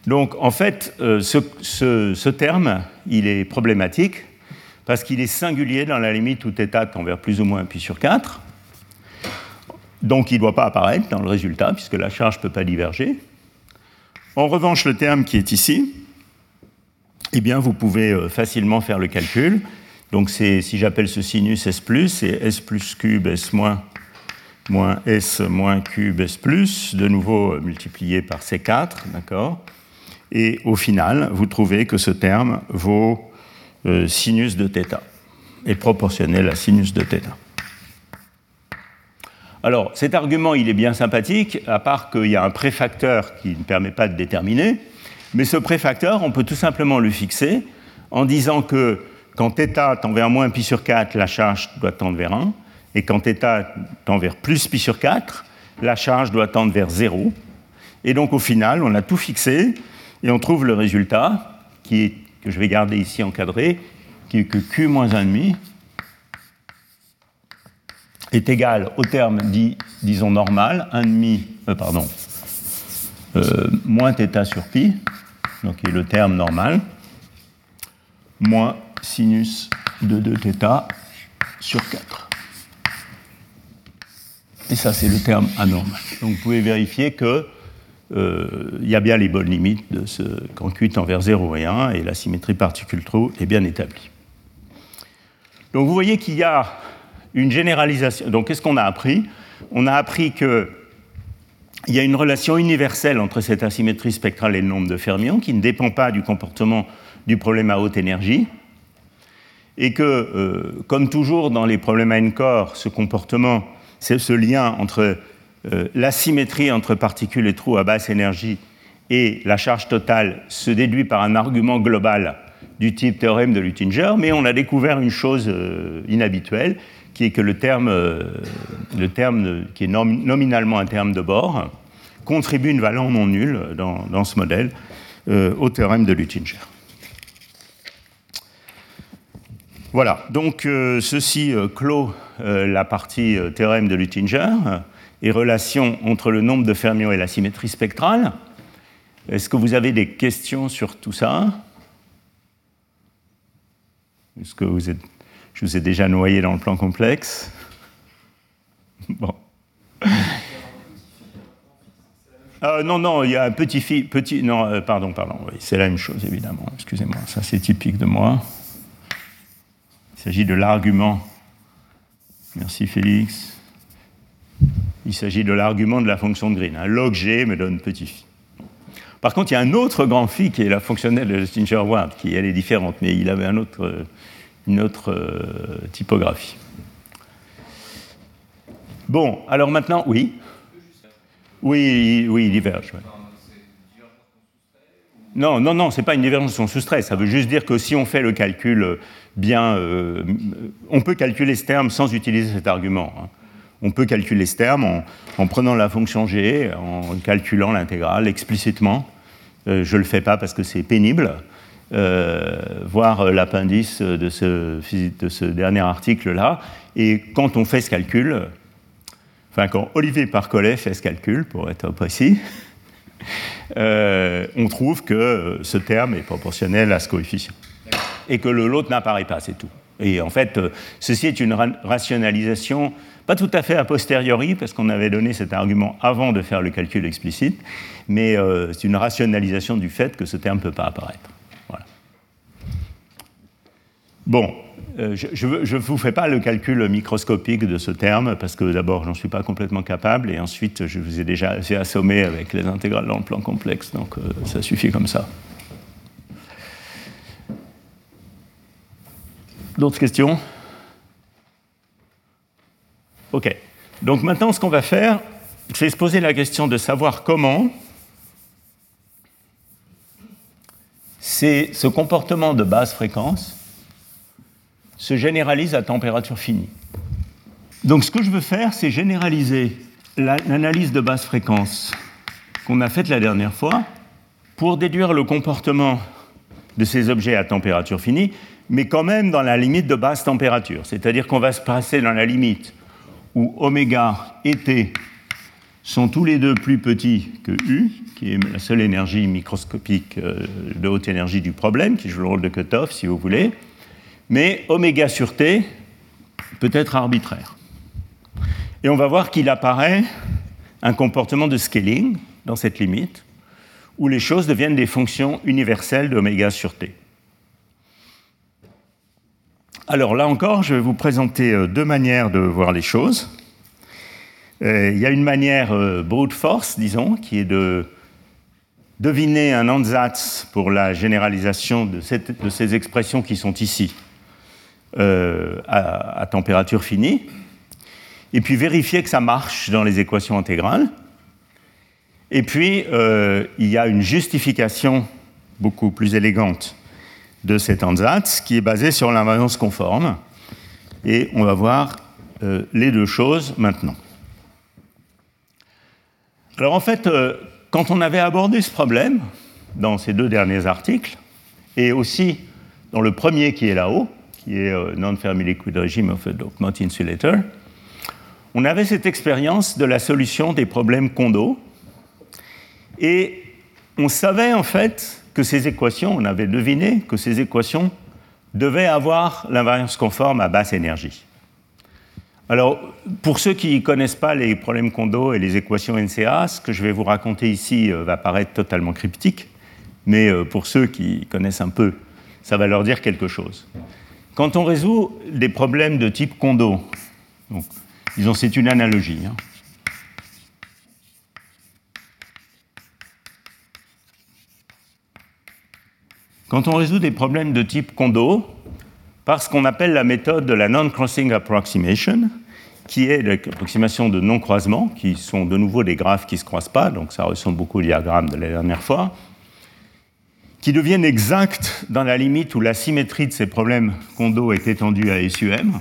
Donc en fait, euh, ce, terme, il est problématique parce qu'il est singulier dans la limite où θ tend vers plus ou moins pi sur 4. Donc il ne doit pas apparaître dans le résultat puisque la charge ne peut pas diverger. En revanche, le terme qui est ici, eh bien, vous pouvez euh, facilement faire le calcul. Donc si j'appelle ce sinus S+, c'est S plus cube S moins moins S moins cube S de nouveau euh, multiplié par C4, d'accord? Et au final, vous trouvez que ce terme vaut euh, sinus de θ, est proportionnel à sinus de θ. Alors, cet argument, il est bien sympathique, à part qu'il y a un préfacteur qui ne permet pas de déterminer, mais ce préfacteur, on peut tout simplement le fixer en disant que quand θ tend vers moins pi sur 4, la charge doit tendre vers 1, et quand θ tend vers plus pi sur 4, la charge doit tendre vers 0. Et donc au final, on a tout fixé et on trouve le résultat, qui est, que je vais garder ici encadré, qui est que Q moins 1,5 est égal au terme dit, disons normal, 1,5, euh, pardon, euh, moins θ sur pi, donc qui est le terme normal, moins sinus de 2θ sur 4. Et ça, c'est le terme anormal. Donc vous pouvez vérifier qu'il euh, y a bien les bonnes limites de ce quand Q tend vers 0 et 1 et la symétrie particule-trou est bien établie. Donc vous voyez qu'il y a une généralisation. Donc qu'est-ce qu'on a appris? On a appris qu'il y a une relation universelle entre cette asymétrie spectrale et le nombre de fermions qui ne dépend pas du comportement du problème à haute énergie et que, euh, comme toujours dans les problèmes à n-corps, ce comportement ce lien entre euh, la symétrie entre particules et trous à basse énergie et la charge totale se déduit par un argument global du type théorème de Luttinger, mais on a découvert une chose euh, inhabituelle, qui est que le terme, euh, le terme qui est nominalement un terme de bord contribue une valeur non nulle dans, dans ce modèle au théorème de Luttinger. Voilà, donc ceci clôt euh, la partie euh, théorème de Luttinger et relation entre le nombre de fermions et la symétrie spectrale. Est-ce que vous avez des questions sur tout ça? Est-ce que vous êtes, je vous ai déjà noyé dans le plan complexe Bon. Euh, non, non, il y a un petit petit, non, pardon, pardon, oui, c'est la même chose évidemment. Excusez-moi, ça c'est typique de moi. Il s'agit de l'argument Merci Félix. Il s'agit de l'argument de la fonction de Green. Un log G me donne petit phi. Par contre, il y a un autre grand phi qui est la fonctionnelle de Stinger-Ward, qui elle est différente, mais il avait un autre, une autre euh, typographie. Bon, alors maintenant, oui. Oui, oui, il diverge. Non, non, non, ce n'est pas une divergence en soustrait. Ça veut juste dire que si on fait le calcul bien. Euh, on peut calculer ce terme sans utiliser cet argument. Hein. On peut calculer ce terme en, prenant la fonction g, en calculant l'intégrale explicitement. Euh, je ne le fais pas parce que c'est pénible. Euh, voir l'appendice de ce, de ce dernier article-là. Et quand on fait ce calcul, enfin quand Olivier Parcollet fait ce calcul, pour être précis, <laughs> on trouve que ce terme est proportionnel à ce coefficient et que l'autre n'apparaît pas, c'est tout. Et en fait, euh, ceci est une rationalisation, pas tout à fait a posteriori, parce qu'on avait donné cet argument avant de faire le calcul explicite, mais euh, c'est une rationalisation du fait que ce terme ne peut pas apparaître. Bon, euh, je ne vous fais pas le calcul microscopique de ce terme, parce que d'abord, j'en suis pas complètement capable, et ensuite, je vous ai déjà assez assommé avec les intégrales dans le plan complexe, donc ça suffit comme ça. D'autres questions? Ok. Donc maintenant, ce qu'on va faire, c'est se poser la question de savoir comment ce comportement de basse fréquence se généralise à température finie. Donc ce que je veux faire, c'est généraliser l'analyse de basse fréquence qu'on a faite la dernière fois pour déduire le comportement de ces objets à température finie mais quand même dans la limite de basse température. C'est-à-dire qu'on va se passer dans la limite où oméga et T sont tous les deux plus petits que U, qui est la seule énergie microscopique euh, de haute énergie du problème, qui joue le rôle de cutoff, si vous voulez. Mais oméga sur T peut être arbitraire. Et on va voir qu'il apparaît un comportement de scaling dans cette limite, où les choses deviennent des fonctions universelles d'oméga sur T. Alors là encore, je vais vous présenter euh, deux manières de voir les choses. Euh, il y a une manière euh, brute force, disons, qui est de deviner un ansatz pour la généralisation de, ces expressions qui sont ici à, température finie, et puis vérifier que ça marche dans les équations intégrales. Et puis, il y a une justification beaucoup plus élégante de cet ansatz qui est basé sur l'invariance conforme. Et on va voir euh, les deux choses maintenant. Alors en fait, euh, quand on avait abordé ce problème dans ces deux derniers articles, et aussi dans le premier qui est là-haut, qui est euh, Non-Fermi Liquid of a Dopant Insulator, on avait cette expérience de la solution des problèmes Kondo, et on savait en fait que ces équations, on avait deviné que ces équations devaient avoir l'invariance conforme à basse énergie. Alors, pour ceux qui ne connaissent pas les problèmes Kondo et les équations NCA, ce que je vais vous raconter ici euh, va paraître totalement cryptique, mais euh, pour ceux qui connaissent un peu, ça va leur dire quelque chose. Quand on résout des problèmes de type Kondo, donc, disons c'est une analogie, hein, Quand on résout des problèmes de type Kondo, par ce qu'on appelle la méthode de la non-crossing approximation, qui est l'approximation de non-croisement, qui sont de nouveau des graphes qui ne se croisent pas, donc ça ressemble beaucoup au diagramme de la dernière fois, qui deviennent exacts dans la limite où la symétrie de ces problèmes Kondo est étendue à SUM.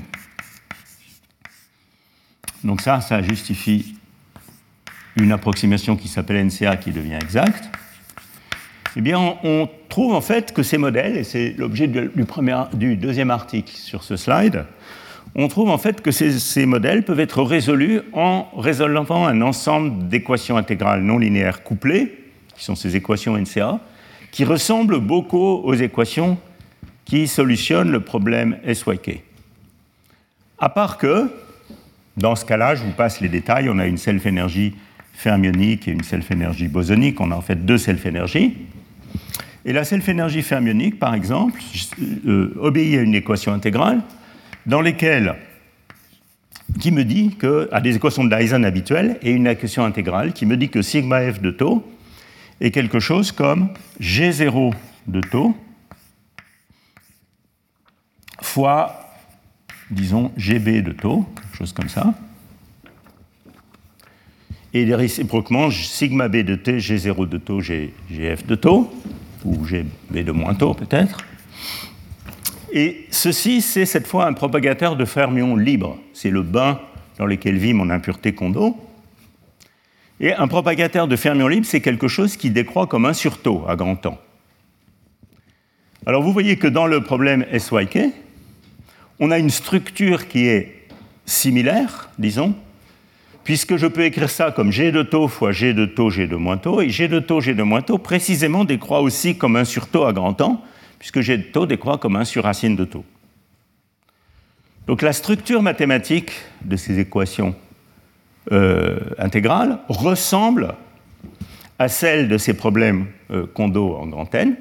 Donc ça, ça justifie une approximation qui s'appelle NCA qui devient exacte eh bien, on, trouve en fait que ces modèles, et c'est l'objet du, deuxième article sur ce slide, on trouve en fait que ces, modèles peuvent être résolus en résolvant un ensemble d'équations intégrales non linéaires couplées, qui sont ces équations NCA, qui ressemblent beaucoup aux équations qui solutionnent le problème SYK. À part que, dans ce cas-là, je vous passe les détails, on a une self-énergie fermionique et une self-énergie bosonique, on a en fait deux self-énergies. Et la self-énergie fermionique, par exemple, euh, obéit à une équation intégrale dans laquelle qui me dit que, à des équations de Dyson habituelles, et une équation intégrale qui me dit que sigma f de taux est quelque chose comme G0 de taux fois, disons, GB de taux, quelque chose comme ça. Et réciproquement, sigma b de t, G0 de taux, GF de taux ou GB de moins tôt peut-être. Et ceci, c'est cette fois un propagateur de fermions libre. C'est le bain dans lequel vit mon impureté Kondo. Et un propagateur de fermions libres, c'est quelque chose qui décroît comme un surtaux à grand temps. Alors vous voyez que dans le problème SYK, on a une structure qui est similaire, disons, puisque je peux écrire ça comme G de taux fois G de taux, G de moins taux, et G de taux, G de moins taux, précisément décroît aussi comme un sur taux à grand temps, puisque G de taux décroît comme un sur racine de taux. Donc la structure mathématique de ces équations euh, intégrales ressemble à celle de ces problèmes euh, en grand N.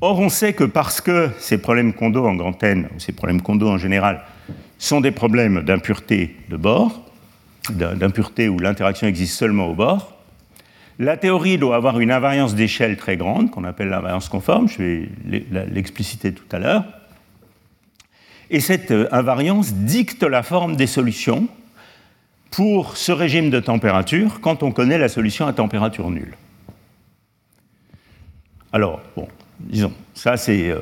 Or, on sait que parce que ces problèmes Kondo en grand N, ou ces problèmes Kondo en général, sont des problèmes d'impureté de bord, d'impureté où l'interaction existe seulement au bord, la théorie doit avoir une invariance d'échelle très grande, qu'on appelle l'invariance conforme, je vais l'expliciter tout à l'heure. Et cette euh, invariance dicte la forme des solutions pour ce régime de température quand on connaît la solution à température nulle. Alors, bon, disons, ça c'est euh,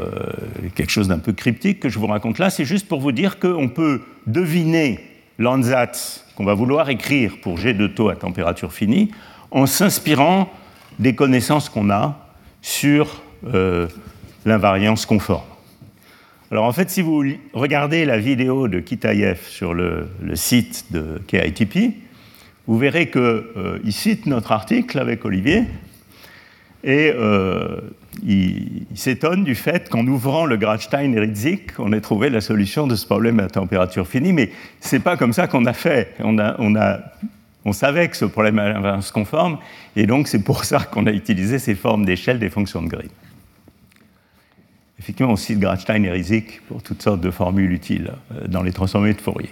quelque chose d'un peu cryptique que je vous raconte là, c'est juste pour vous dire qu'on peut deviner l'ANSATS qu'on va vouloir écrire pour G de taux à température finie en s'inspirant des connaissances qu'on a sur euh, l'invariance conforme. Alors en fait, si vous regardez la vidéo de Kitayev sur le, site de KITP, vous verrez qu'il euh, cite notre article avec Olivier et euh, il, s'étonne du fait qu'en ouvrant le Grachstein Ritzik, on ait trouvé la solution de ce problème à température finie, mais c'est pas comme ça qu'on a fait. On savait que ce problème se conforme, et donc c'est pour ça qu'on a utilisé ces formes d'échelle des fonctions de Green. Effectivement, on cite Grachstein et Rizik pour toutes sortes de formules utiles euh, dans les transformés de Fourier.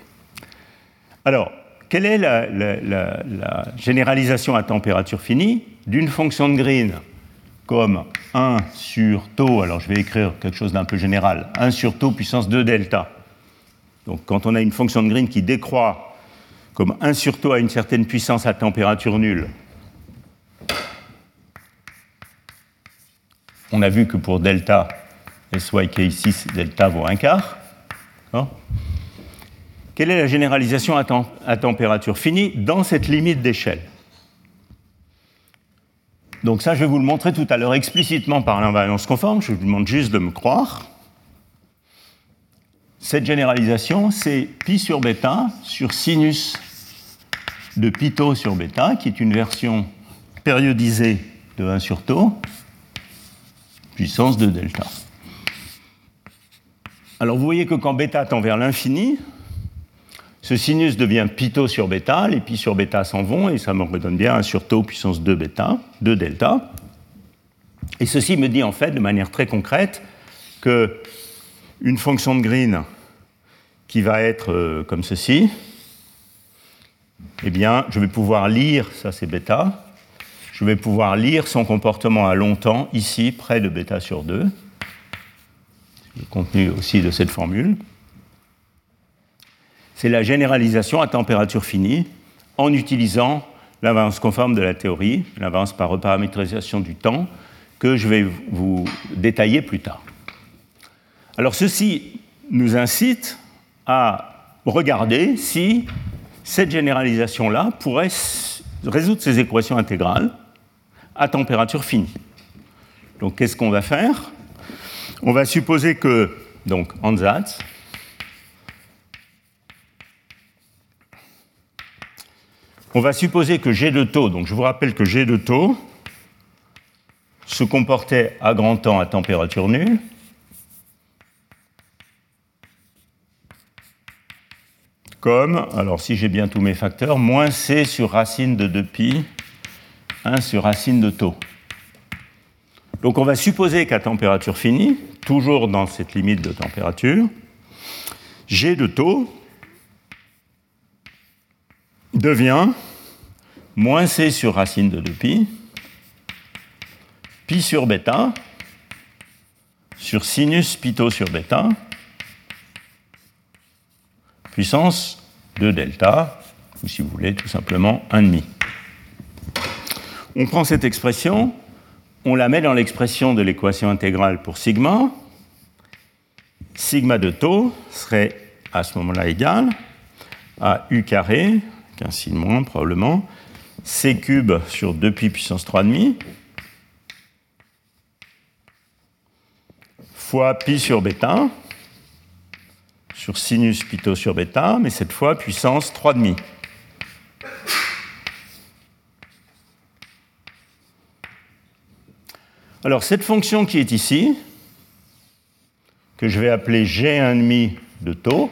Alors, quelle est la, la généralisation à température finie d'une fonction de Green comme 1 sur taux, alors je vais écrire quelque chose d'un peu général, 1 sur taux puissance 2 delta. Donc quand on a une fonction de Green qui décroît comme 1 sur taux à une certaine puissance à température nulle. On a vu que pour delta, SYK ici, delta vaut un quart. Quelle est la généralisation à, température finie dans cette limite d'échelle? Donc ça, je vais vous le montrer tout à l'heure explicitement par l'invariance conforme. Je vous demande juste de me croire. Cette généralisation, c'est pi sur bêta sur sinus de pi sur bêta, qui est une version périodisée de 1 sur tau, puissance de delta. Alors vous voyez que quand bêta tend vers l'infini, ce sinus devient pi tau sur bêta, les pi sur bêta s'en vont, et ça me redonne bien 1 sur tau puissance 2 bêta, 2 delta. Et ceci me dit en fait de manière très concrète que une fonction de Green qui va être euh, comme ceci, eh bien, je vais pouvoir lire, ça c'est bêta, je vais pouvoir lire son comportement à long temps, ici, près de bêta sur 2, le contenu aussi de cette formule. C'est la généralisation à température finie en utilisant l'invariance conforme de la théorie, l'invariance par reparamétrisation du temps, que je vais vous détailler plus tard. Alors ceci nous incite à regarder si cette généralisation-là pourrait résoudre ces équations intégrales à température finie. Donc qu'est-ce qu'on va faire? On va supposer que, donc ansatz, on va supposer que G de taux, donc je vous rappelle que G de taux se comportait à grand temps à température nulle, comme, alors si j'ai bien tous mes facteurs, moins c sur racine de 2pi, 1 sur racine de taux. Donc on va supposer qu'à température finie, toujours dans cette limite de température, G de taux devient moins c sur racine de 2pi, pi sur bêta, sur sinus pi taux sur bêta, puissance de delta, ou si vous voulez, tout simplement 1,5. On prend cette expression, on la met dans l'expression de l'équation intégrale pour sigma. Sigma de taux serait à ce moment-là égal à u carré, qu'un signe moins probablement, c cube sur 2pi puissance 3,5 fois pi sur bêta, sur sinus pito sur bêta, mais cette fois puissance 3,5. Alors cette fonction qui est ici, que je vais appeler g1,5 de taux.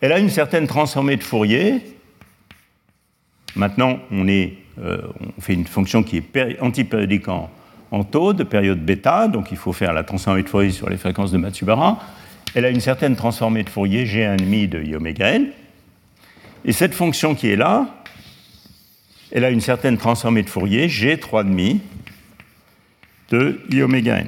Elle a une certaine transformée de Fourier. Maintenant, on, euh, fait une fonction qui est antipériodique en, taux de période bêta, donc il faut faire la transformée de Fourier sur les fréquences de Matsubara. Elle a une certaine transformée de Fourier G1,5 de I oméga. Et cette fonction qui est là, elle a une certaine transformée de Fourier G3,5 de I n.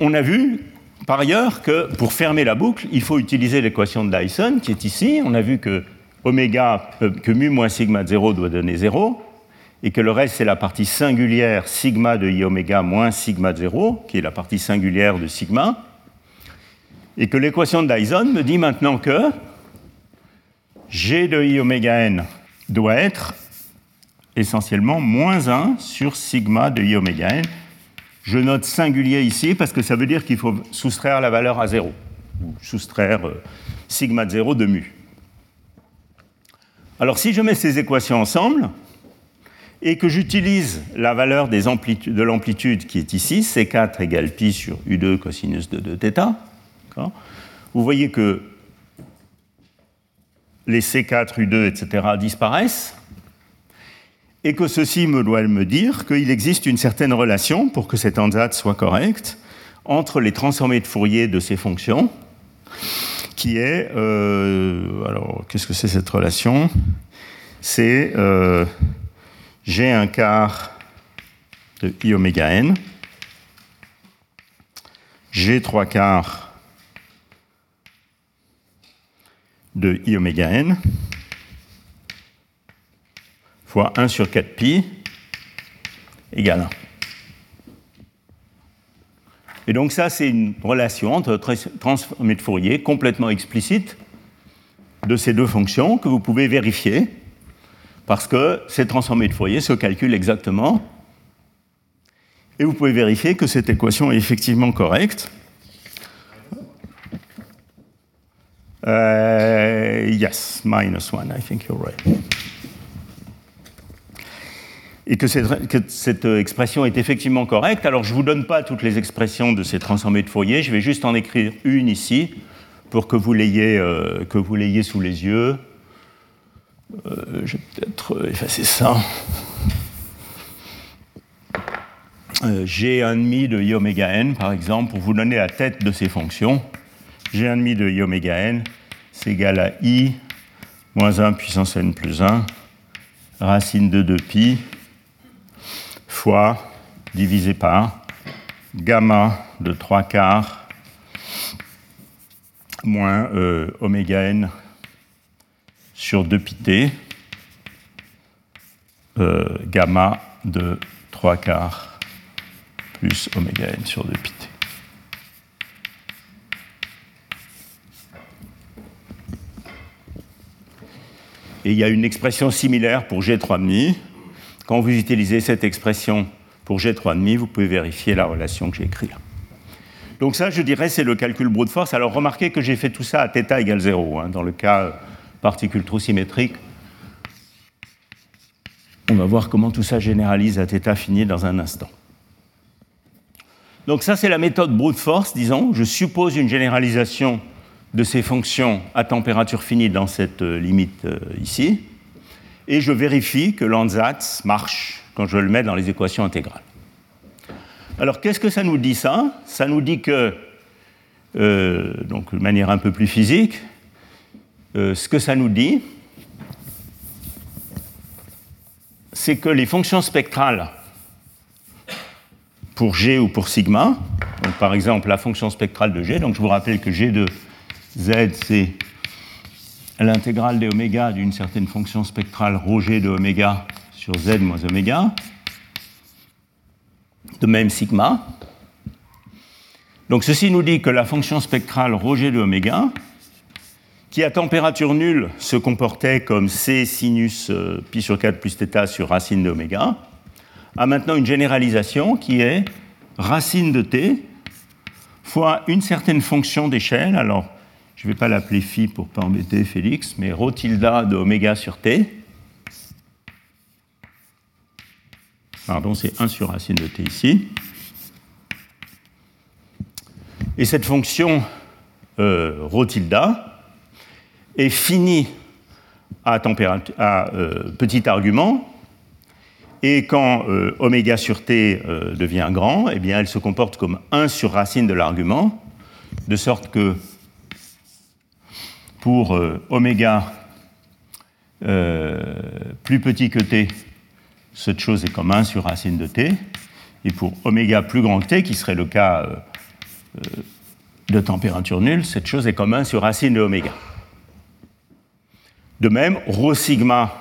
On a vu par ailleurs que pour fermer la boucle, il faut utiliser l'équation de Dyson qui est ici. On a vu que, oméga, mu moins sigma de 0 doit donner 0 et que le reste c'est la partie singulière sigma de i oméga moins sigma de 0 qui est la partie singulière de sigma et que l'équation de Dyson me dit maintenant que g de i oméga n doit être essentiellement moins 1 sur sigma de i oméga n je note singulier ici parce que ça veut dire qu'il faut soustraire la valeur à 0, ou soustraire euh, sigma de 0 de mu. Alors si je mets ces équations ensemble, et que j'utilise la valeur de l'amplitude qui est ici, C4 égale pi sur U2 cosinus de 2 θ, vous voyez que les C4, U2, etc. disparaissent, et que ceci me doit me dire qu'il existe une certaine relation, pour que cet ansatz soit correct, entre les transformés de Fourier de ces fonctions, qui est... Euh, alors, qu'est-ce que c'est cette relation? C'est euh, G un quart de I oméga n, G trois quarts de I oméga n, fois 1 sur 4 pi égale 1. Et donc ça, c'est une relation entre transformée de Fourier complètement explicite de ces deux fonctions que vous pouvez vérifier parce que ces transformées de Fourier se calculent exactement et vous pouvez vérifier que cette équation est effectivement correcte. Uh, yes, minus 1, I think you're right et que cette, expression est effectivement correcte. Alors je ne vous donne pas toutes les expressions de ces transformés de Fourier, je vais juste en écrire une ici pour que vous l'ayez euh, sous les yeux. Euh, je vais peut-être effacer ça. Euh, G 1,5 de i oméga n, par exemple, pour vous donner la tête de ces fonctions. G 1,5 de i oméga n, c'est égal à i moins 1 puissance n plus 1, racine de 2 pi, fois divisé par gamma de 3 quarts moins euh, oméga n sur 2 pi t, euh, gamma de 3 quarts plus oméga n sur 2 pi t. Et il y a une expression similaire pour G3,5 quand vous utilisez cette expression pour G3,5, vous pouvez vérifier la relation que j'ai écrite là. Donc ça, je dirais, c'est le calcul brute force. Alors remarquez que j'ai fait tout ça à θ égale 0. Hein, dans le cas particule trou symétrique, on va voir comment tout ça généralise à θ fini dans un instant. Donc ça, c'est la méthode brute force, disons. Je suppose une généralisation de ces fonctions à température finie dans cette euh, limite euh, ici et je vérifie que l'ANSATS marche quand je le mets dans les équations intégrales. Alors qu'est-ce que ça nous dit ça? Ça nous dit que, euh, donc de manière un peu plus physique, euh, ce que ça nous dit, c'est que les fonctions spectrales pour G ou pour sigma, donc par exemple la fonction spectrale de G, donc je vous rappelle que G de Z c'est l'intégrale des oméga d'une certaine fonction spectrale rho g de oméga sur z moins oméga, de même sigma. Donc ceci nous dit que la fonction spectrale roger de oméga, qui à température nulle se comportait comme c sinus euh, pi sur 4 plus θ sur racine de oméga, a maintenant une généralisation qui est racine de t fois une certaine fonction d'échelle. Alors, je ne vais pas l'appeler phi pour ne pas embêter Félix, mais rho tilde de oméga sur t. Pardon, c'est 1 sur racine de t ici. Et cette fonction euh, rho tilde est finie à, euh, petit argument, et quand euh, oméga sur t devient grand, eh bien, elle se comporte comme 1 sur racine de l'argument, de sorte que pour oméga plus petit que t, cette chose est comme 1 sur racine de t, et pour oméga plus grand que t, qui serait le cas de température nulle, cette chose est comme 1 sur racine de oméga. De même, rho sigma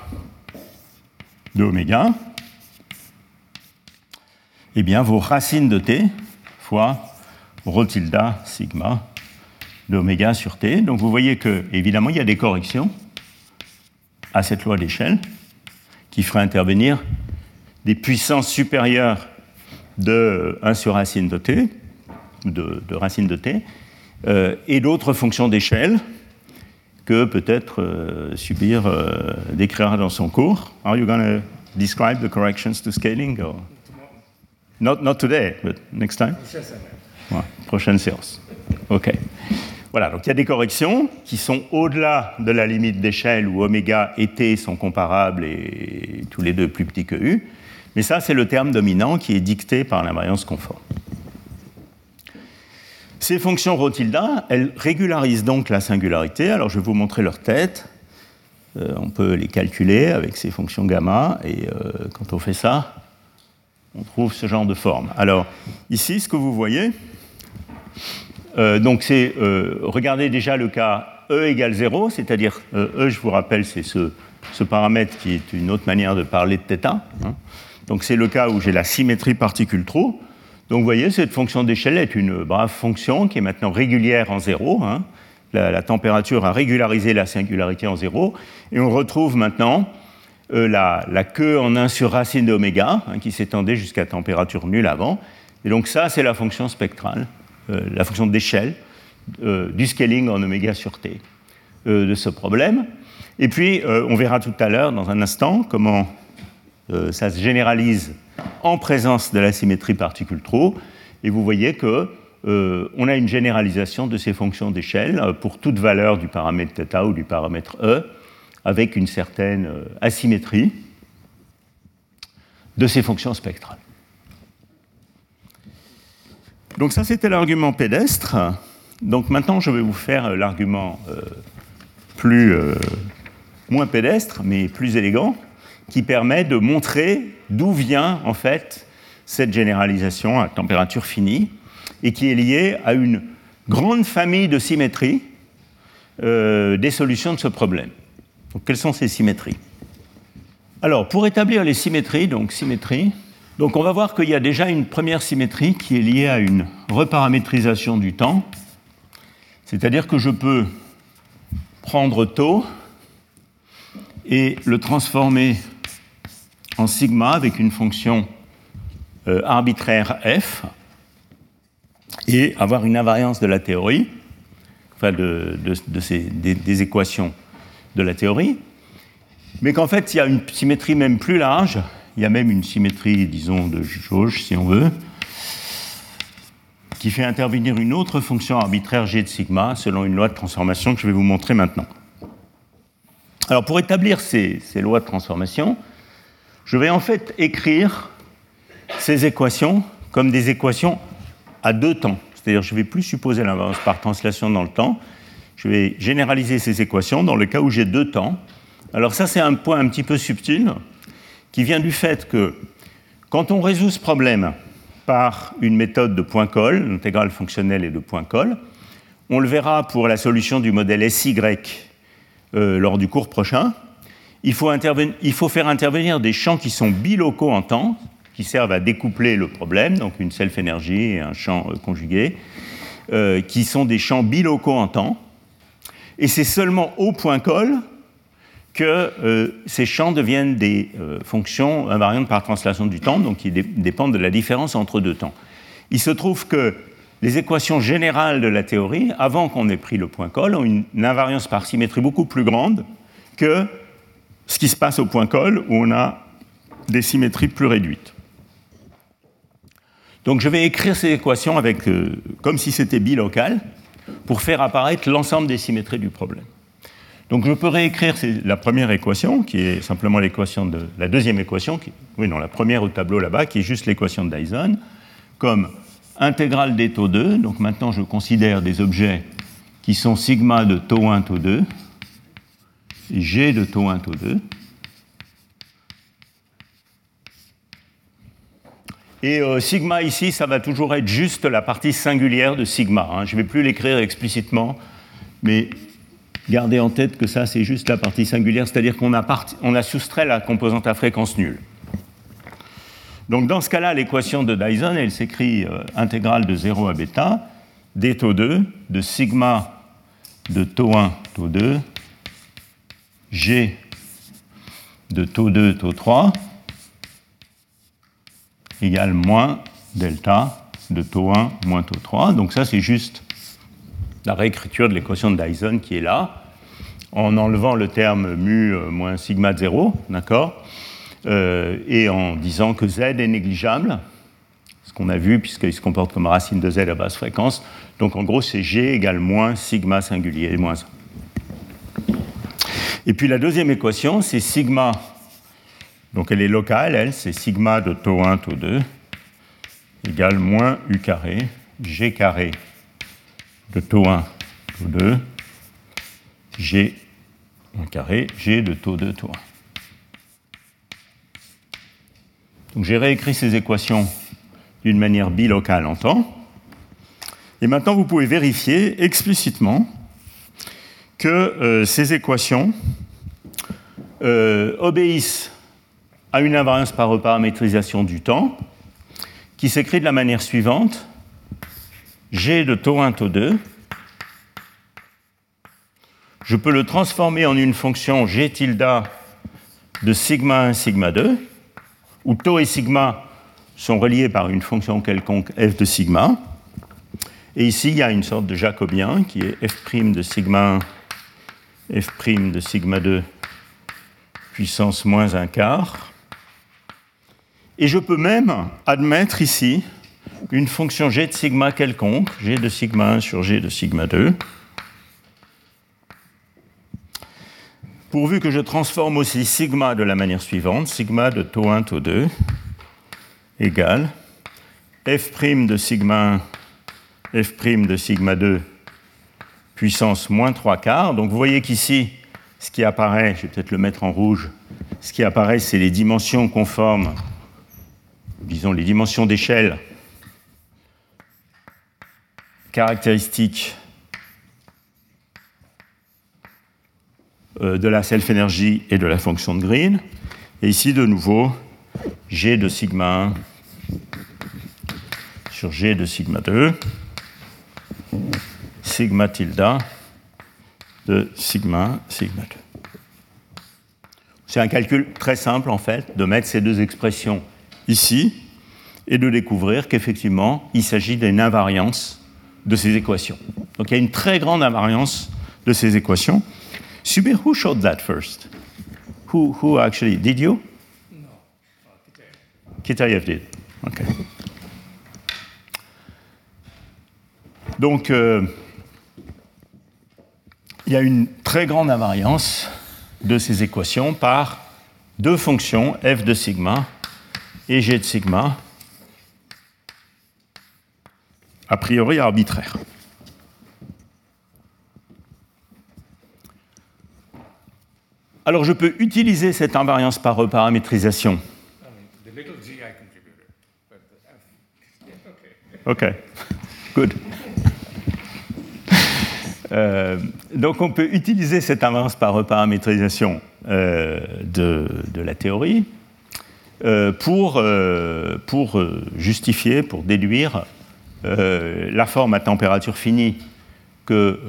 de oméga, eh bien, vos racines de t fois rho tilde sigma de oméga sur t. Donc vous voyez que, évidemment, il y a des corrections à cette loi d'échelle qui feraient intervenir des puissances supérieures de 1 sur racine de t, de, de racine de t, euh, et d'autres fonctions d'échelle que peut-être euh, Subir euh, décrira dans son cours. Are you going to describe the corrections to scaling? Or? Not, not today, but next time? prochaine séance. OK. Voilà, donc il y a des corrections qui sont au-delà de la limite d'échelle où oméga et t sont comparables et tous les deux plus petits que u. Mais ça, c'est le terme dominant qui est dicté par l'invariance conforme. Ces fonctions Rotilda, elles régularisent donc la singularité. Alors je vais vous montrer leur tête. Euh, on peut les calculer avec ces fonctions gamma, et euh, quand on fait ça, on trouve ce genre de forme. Alors ici, ce que vous voyez, euh, donc c'est, regardez déjà le cas E égale 0, c'est-à-dire E, je vous rappelle, c'est ce, paramètre qui est une autre manière de parler de θ. Hein. Donc c'est le cas où j'ai la symétrie particule-trou. Donc vous voyez, cette fonction d'échelle est une brave fonction qui est maintenant régulière en zéro. Hein. La, température a régularisé la singularité en zéro. Et on retrouve maintenant euh, la, queue en 1 sur racine d'oméga, hein, qui s'étendait jusqu'à température nulle avant. Et donc ça, c'est la fonction spectrale, euh, la fonction d'échelle euh, du scaling en oméga sur t de ce problème. Et puis, on verra tout à l'heure, dans un instant, comment ça se généralise en présence de la symétrie particule-trou. Et vous voyez que euh, on a une généralisation de ces fonctions d'échelle euh, pour toute valeur du paramètre θ ou du paramètre E, avec une certaine euh, asymétrie de ces fonctions spectrales. Donc ça, c'était l'argument pédestre. Donc maintenant, je vais vous faire l'argument plus moins pédestre, mais plus élégant qui permet de montrer d'où vient en fait cette généralisation à température finie et qui est liée à une grande famille de symétries euh, des solutions de ce problème. Donc, quelles sont ces symétries? Alors, pour établir les symétries, donc symétrie, donc on va voir qu'il y a déjà une première symétrie qui est liée à une reparamétrisation du temps, c'est-à-dire que je peux prendre taux et le transformer en sigma avec une fonction euh, arbitraire f et avoir une invariance de la théorie, enfin de, des, équations de la théorie, mais qu'en fait il y a une symétrie même plus large, il y a même une symétrie, disons, de jauge si on veut, qui fait intervenir une autre fonction arbitraire g de sigma selon une loi de transformation que je vais vous montrer maintenant. Alors pour établir ces, lois de transformation, je vais en fait écrire ces équations comme des équations à deux temps. C'est-à-dire je ne vais plus supposer l'invariance par translation dans le temps, je vais généraliser ces équations dans le cas où j'ai deux temps. Alors ça c'est un point un petit peu subtil qui vient du fait que quand on résout ce problème par une méthode de point-colle, l'intégrale fonctionnelle et de point-colle, on le verra pour la solution du modèle SY euh, lors du cours prochain, il faut, il faut, faire intervenir des champs qui sont bilocaux en temps, qui servent à découpler le problème, donc une self-énergie et un champ euh, conjugué, euh, qui sont des champs bilocaux en temps. Et c'est seulement au point col que euh, ces champs deviennent des fonctions invariantes par translation du temps, donc qui dépendent de la différence entre deux temps. Il se trouve que les équations générales de la théorie, avant qu'on ait pris le point col, ont une invariance par symétrie beaucoup plus grande que ce qui se passe au point col où on a des symétries plus réduites. Donc je vais écrire ces équations avec, euh, comme si c'était bilocal, pour faire apparaître l'ensemble des symétries du problème. Donc je peux réécrire la première équation, qui est simplement l'équation de la deuxième équation, oui non, la première au tableau là-bas, qui est juste l'équation de Dyson, comme intégrale des taux 2. Donc maintenant je considère des objets qui sont sigma de taux 1, taux 2, et g de taux 1, taux 2. Et euh, sigma ici, ça va toujours être juste la partie singulière de sigma. Hein. Je ne vais plus l'écrire explicitement, mais gardez en tête que ça, c'est juste la partie singulière, c'est-à-dire qu'on a, soustrait la composante à fréquence nulle. Donc dans ce cas-là, l'équation de Dyson, elle s'écrit euh, intégrale de 0 à bêta, d taux 2, de sigma de taux 1, taux 2, g de taux 2, taux 3, égale moins delta de taux 1 moins taux 3. Donc ça, c'est juste la réécriture de l'équation de Dyson qui est là, en enlevant le terme mu euh, moins sigma de 0, d'accord euh, Et en disant que z est négligeable, ce qu'on a vu puisqu'il se comporte comme racine de z à basse fréquence. Donc en gros, c'est g égale moins sigma singulier moins 1. Et puis la deuxième équation, c'est sigma donc elle est locale, elle, c'est sigma de taux 1, taux 2, égale moins u carré, g carré de taux 1, taux 2, g 1 carré, g de taux 2, taux 1. Donc j'ai réécrit ces équations d'une manière bilocale en temps. Et maintenant, vous pouvez vérifier explicitement que euh, ces équations euh, obéissent à une invariance par reparamétrisation du temps qui s'écrit de la manière suivante G de taux 1, taux 2. Je peux le transformer en une fonction G tilde de sigma 1, sigma 2, où taux et sigma sont reliés par une fonction quelconque f de sigma. Et ici, il y a une sorte de jacobien qui est f' de sigma 1, f' de sigma 2 puissance moins un quart et je peux même admettre ici une fonction g de sigma quelconque, g de sigma 1 sur g de sigma 2, pourvu que je transforme aussi sigma de la manière suivante, sigma de taux 1, taux 2, égale f' de sigma 1, f' de sigma 2, puissance moins 3 quarts. Donc vous voyez qu'ici, ce qui apparaît, je vais peut-être le mettre en rouge, ce qui apparaît, c'est les dimensions conformes disons, les dimensions d'échelle caractéristiques euh, de la self-énergie et de la fonction de Green. Et ici, de nouveau, G de sigma 1 sur G de sigma 2, sigma tilde de sigma sigma 2. C'est un calcul très simple, en fait, de mettre ces deux expressions ici et de découvrir qu'effectivement, il s'agit d'une invariance de ces équations. Donc il y a une très grande invariance de ces équations. Subir, who showed that first? Who, who actually, did you? No. Kitayev did. Okay. Donc, euh, il y a une très grande invariance de ces équations par deux fonctions, f de sigma et g de sigma, a priori arbitraire. Alors je peux utiliser cette invariance par reparamétrisation. OK, good. Euh, donc on peut utiliser cette invariance par reparamétrisation euh, de, la théorie euh, pour, pour justifier, pour déduire la forme à température finie que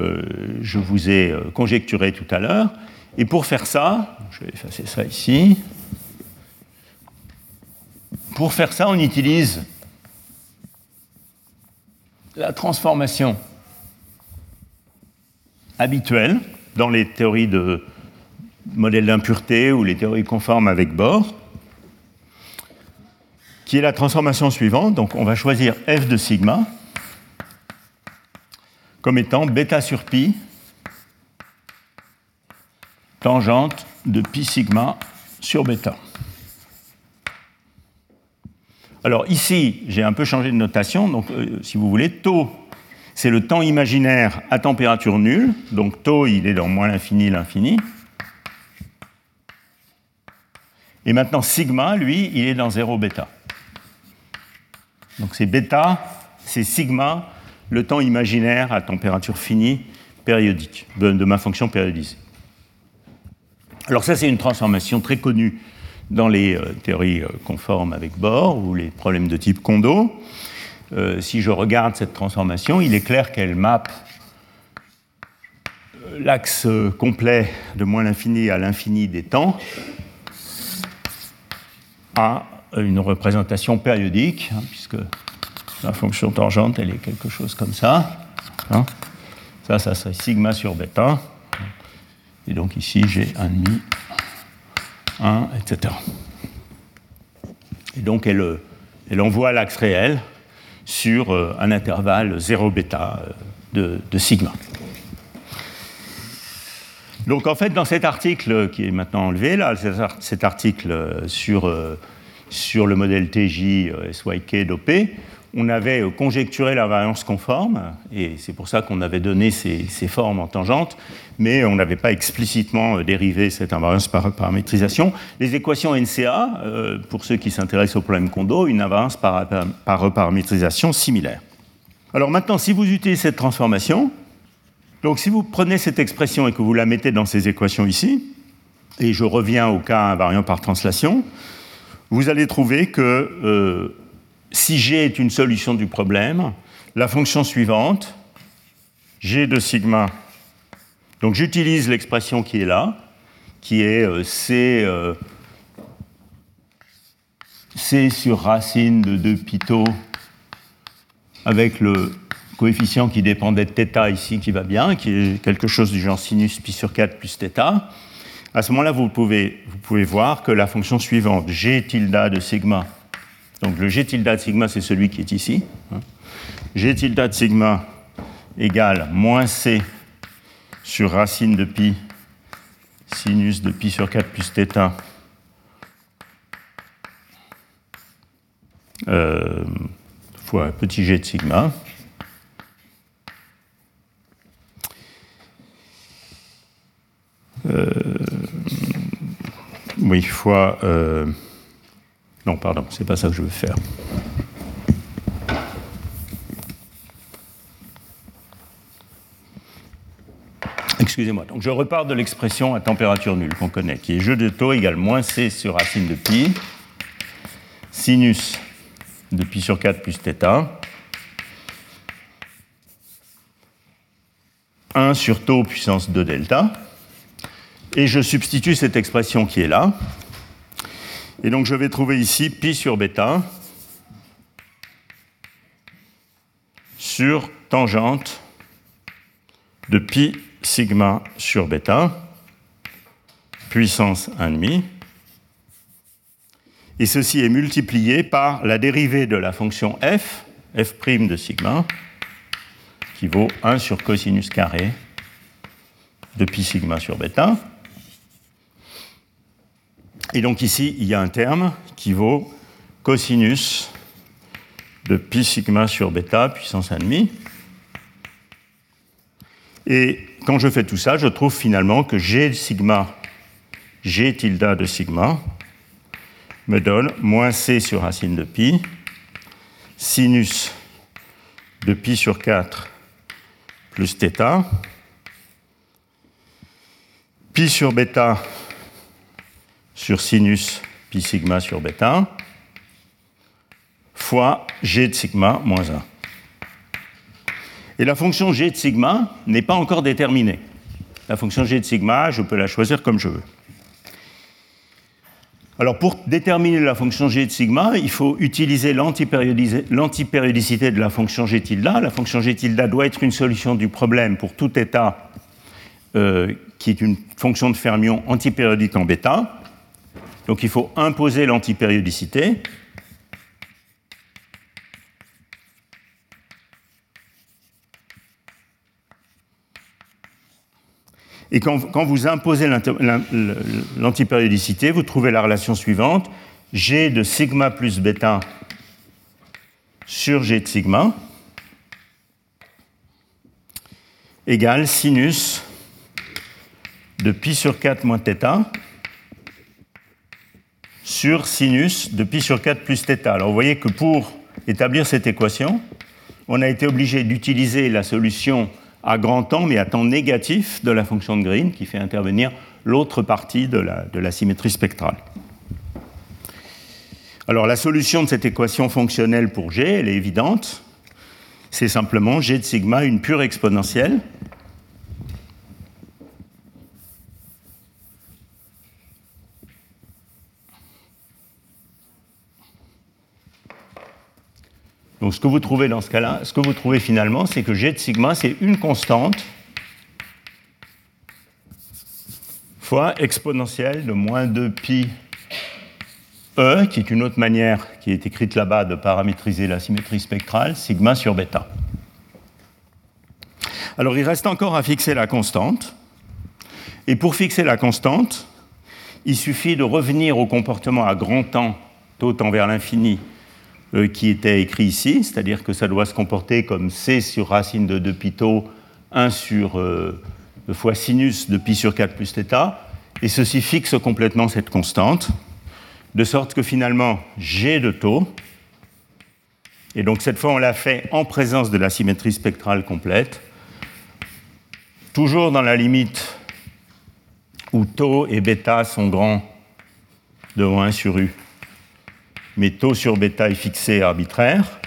je vous ai conjecturée tout à l'heure. Et pour faire ça, je vais effacer ça ici. Pour faire ça, on utilise la transformation habituelle dans les théories de modèles d'impureté ou les théories conformes avec Bohr qui est la transformation suivante. Donc on va choisir f de sigma comme étant bêta sur pi tangente de pi sigma sur bêta. Alors ici, j'ai un peu changé de notation, donc euh, si vous voulez, taux, c'est le temps imaginaire à température nulle, donc taux, il est dans moins l'infini, l'infini. Et maintenant, sigma, lui, il est dans 0 bêta. Donc c'est bêta, c'est sigma, le temps imaginaire à température finie périodique, de, ma fonction périodisée. Alors ça, c'est une transformation très connue dans les euh, théories euh, conformes avec Bohr ou les problèmes de type Kondo. Euh, si je regarde cette transformation, il est clair qu'elle mappe l'axe complet de moins l'infini à l'infini des temps à une représentation périodique, hein, puisque la fonction tangente, elle est quelque chose comme ça. Hein. Ça, ça serait sigma sur bêta. Et donc ici, j'ai un demi, 1, etc. Et donc, elle, elle envoie l'axe réel sur euh, un intervalle 0 bêta euh, de, sigma. Donc en fait, dans cet article qui est maintenant enlevé, là, cet article sur, euh, sur le modèle TJ SYK d'OP, on avait euh, conjecturé la variance conforme, et c'est pour ça qu'on avait donné ces, formes en tangente, mais on n'avait pas explicitement euh, dérivé cette invariance par paramétrisation. Les équations NCA, euh, pour ceux qui s'intéressent au problème Kondo, une invariance par, par paramétrisation similaire. Alors maintenant, si vous utilisez cette transformation, donc si vous prenez cette expression et que vous la mettez dans ces équations ici, et je reviens au cas invariant par translation, vous allez trouver que si G est une solution du problème, la fonction suivante, G de sigma, donc j'utilise l'expression qui est là, qui est euh, C, euh, C sur racine de 2 pito avec le coefficient qui dépendait de θ ici qui va bien, qui est quelque chose du genre sinus pi sur 4 plus θ. À ce moment-là, vous pouvez, voir que la fonction suivante, G tilde de sigma, donc le G tilde de sigma, c'est celui qui est ici. Hein. G tilde de sigma égale moins C sur racine de pi sinus de pi sur 4 plus θ euh, fois petit g de sigma. Euh, oui, fois euh, non, pardon, c'est pas ça que je veux faire. Excusez-moi. Donc je repars de l'expression à température nulle qu'on connaît, qui est jeu de taux égale moins c sur racine de pi, sinus de pi sur 4 plus θ, 1 sur taux puissance 2 delta, et je substitue cette expression qui est là, et donc je vais trouver ici pi sur bêta sur tangente de pi sigma sur bêta, puissance 1,5. Et ceci est multiplié par la dérivée de la fonction f, f' de sigma, qui vaut 1 sur cosinus carré de pi sigma sur bêta. Et donc ici, il y a un terme qui vaut cosinus de pi sigma sur bêta puissance 1,5. Et quand je fais tout ça, je trouve finalement que g sigma, g tilde de sigma, me donne moins c sur racine de pi, sinus de pi sur 4 plus θ, pi sur bêta sur sinus pi sigma sur bêta fois g de sigma moins 1. Et la fonction g de sigma n'est pas encore déterminée. La fonction g de sigma, je peux la choisir comme je veux. Alors pour déterminer la fonction g de sigma, il faut utiliser l'antipériodicité de la fonction g tilde. La fonction g tilde doit être une solution du problème pour tout état euh, qui est une fonction de fermion antipériodique en bêta. Donc il faut imposer l'antipériodicité. Et quand, vous imposez l'antipériodicité, vous trouvez la relation suivante. G de sigma plus bêta sur G de sigma égale sinus de pi sur 4 moins θ sur sinus de pi sur 4 plus θ. Alors vous voyez que pour établir cette équation, on a été obligé d'utiliser la solution à grand temps, mais à temps négatif de la fonction de Green, qui fait intervenir l'autre partie de la, symétrie spectrale. Alors la solution de cette équation fonctionnelle pour G, elle est évidente. C'est simplement G de sigma, une pure exponentielle. Donc ce que vous trouvez dans ce cas-là, ce que vous trouvez finalement, c'est que G de sigma, c'est une constante fois exponentielle de moins 2 pi E, qui est une autre manière qui est écrite là-bas de paramétriser la symétrie spectrale, sigma sur bêta. Alors il reste encore à fixer la constante. Et pour fixer la constante, il suffit de revenir au comportement à grand temps, taux vers l'infini, qui était écrit ici, c'est-à-dire que ça doit se comporter comme c sur racine de 2 pi tau, 1 sur euh, fois sinus de pi sur 4 plus θ, et ceci fixe complètement cette constante, de sorte que finalement g de taux, et donc cette fois on l'a fait en présence de la symétrie spectrale complète, toujours dans la limite où tau et bêta sont grands devant 1 sur u mais taux sur bêta est fixé arbitraire.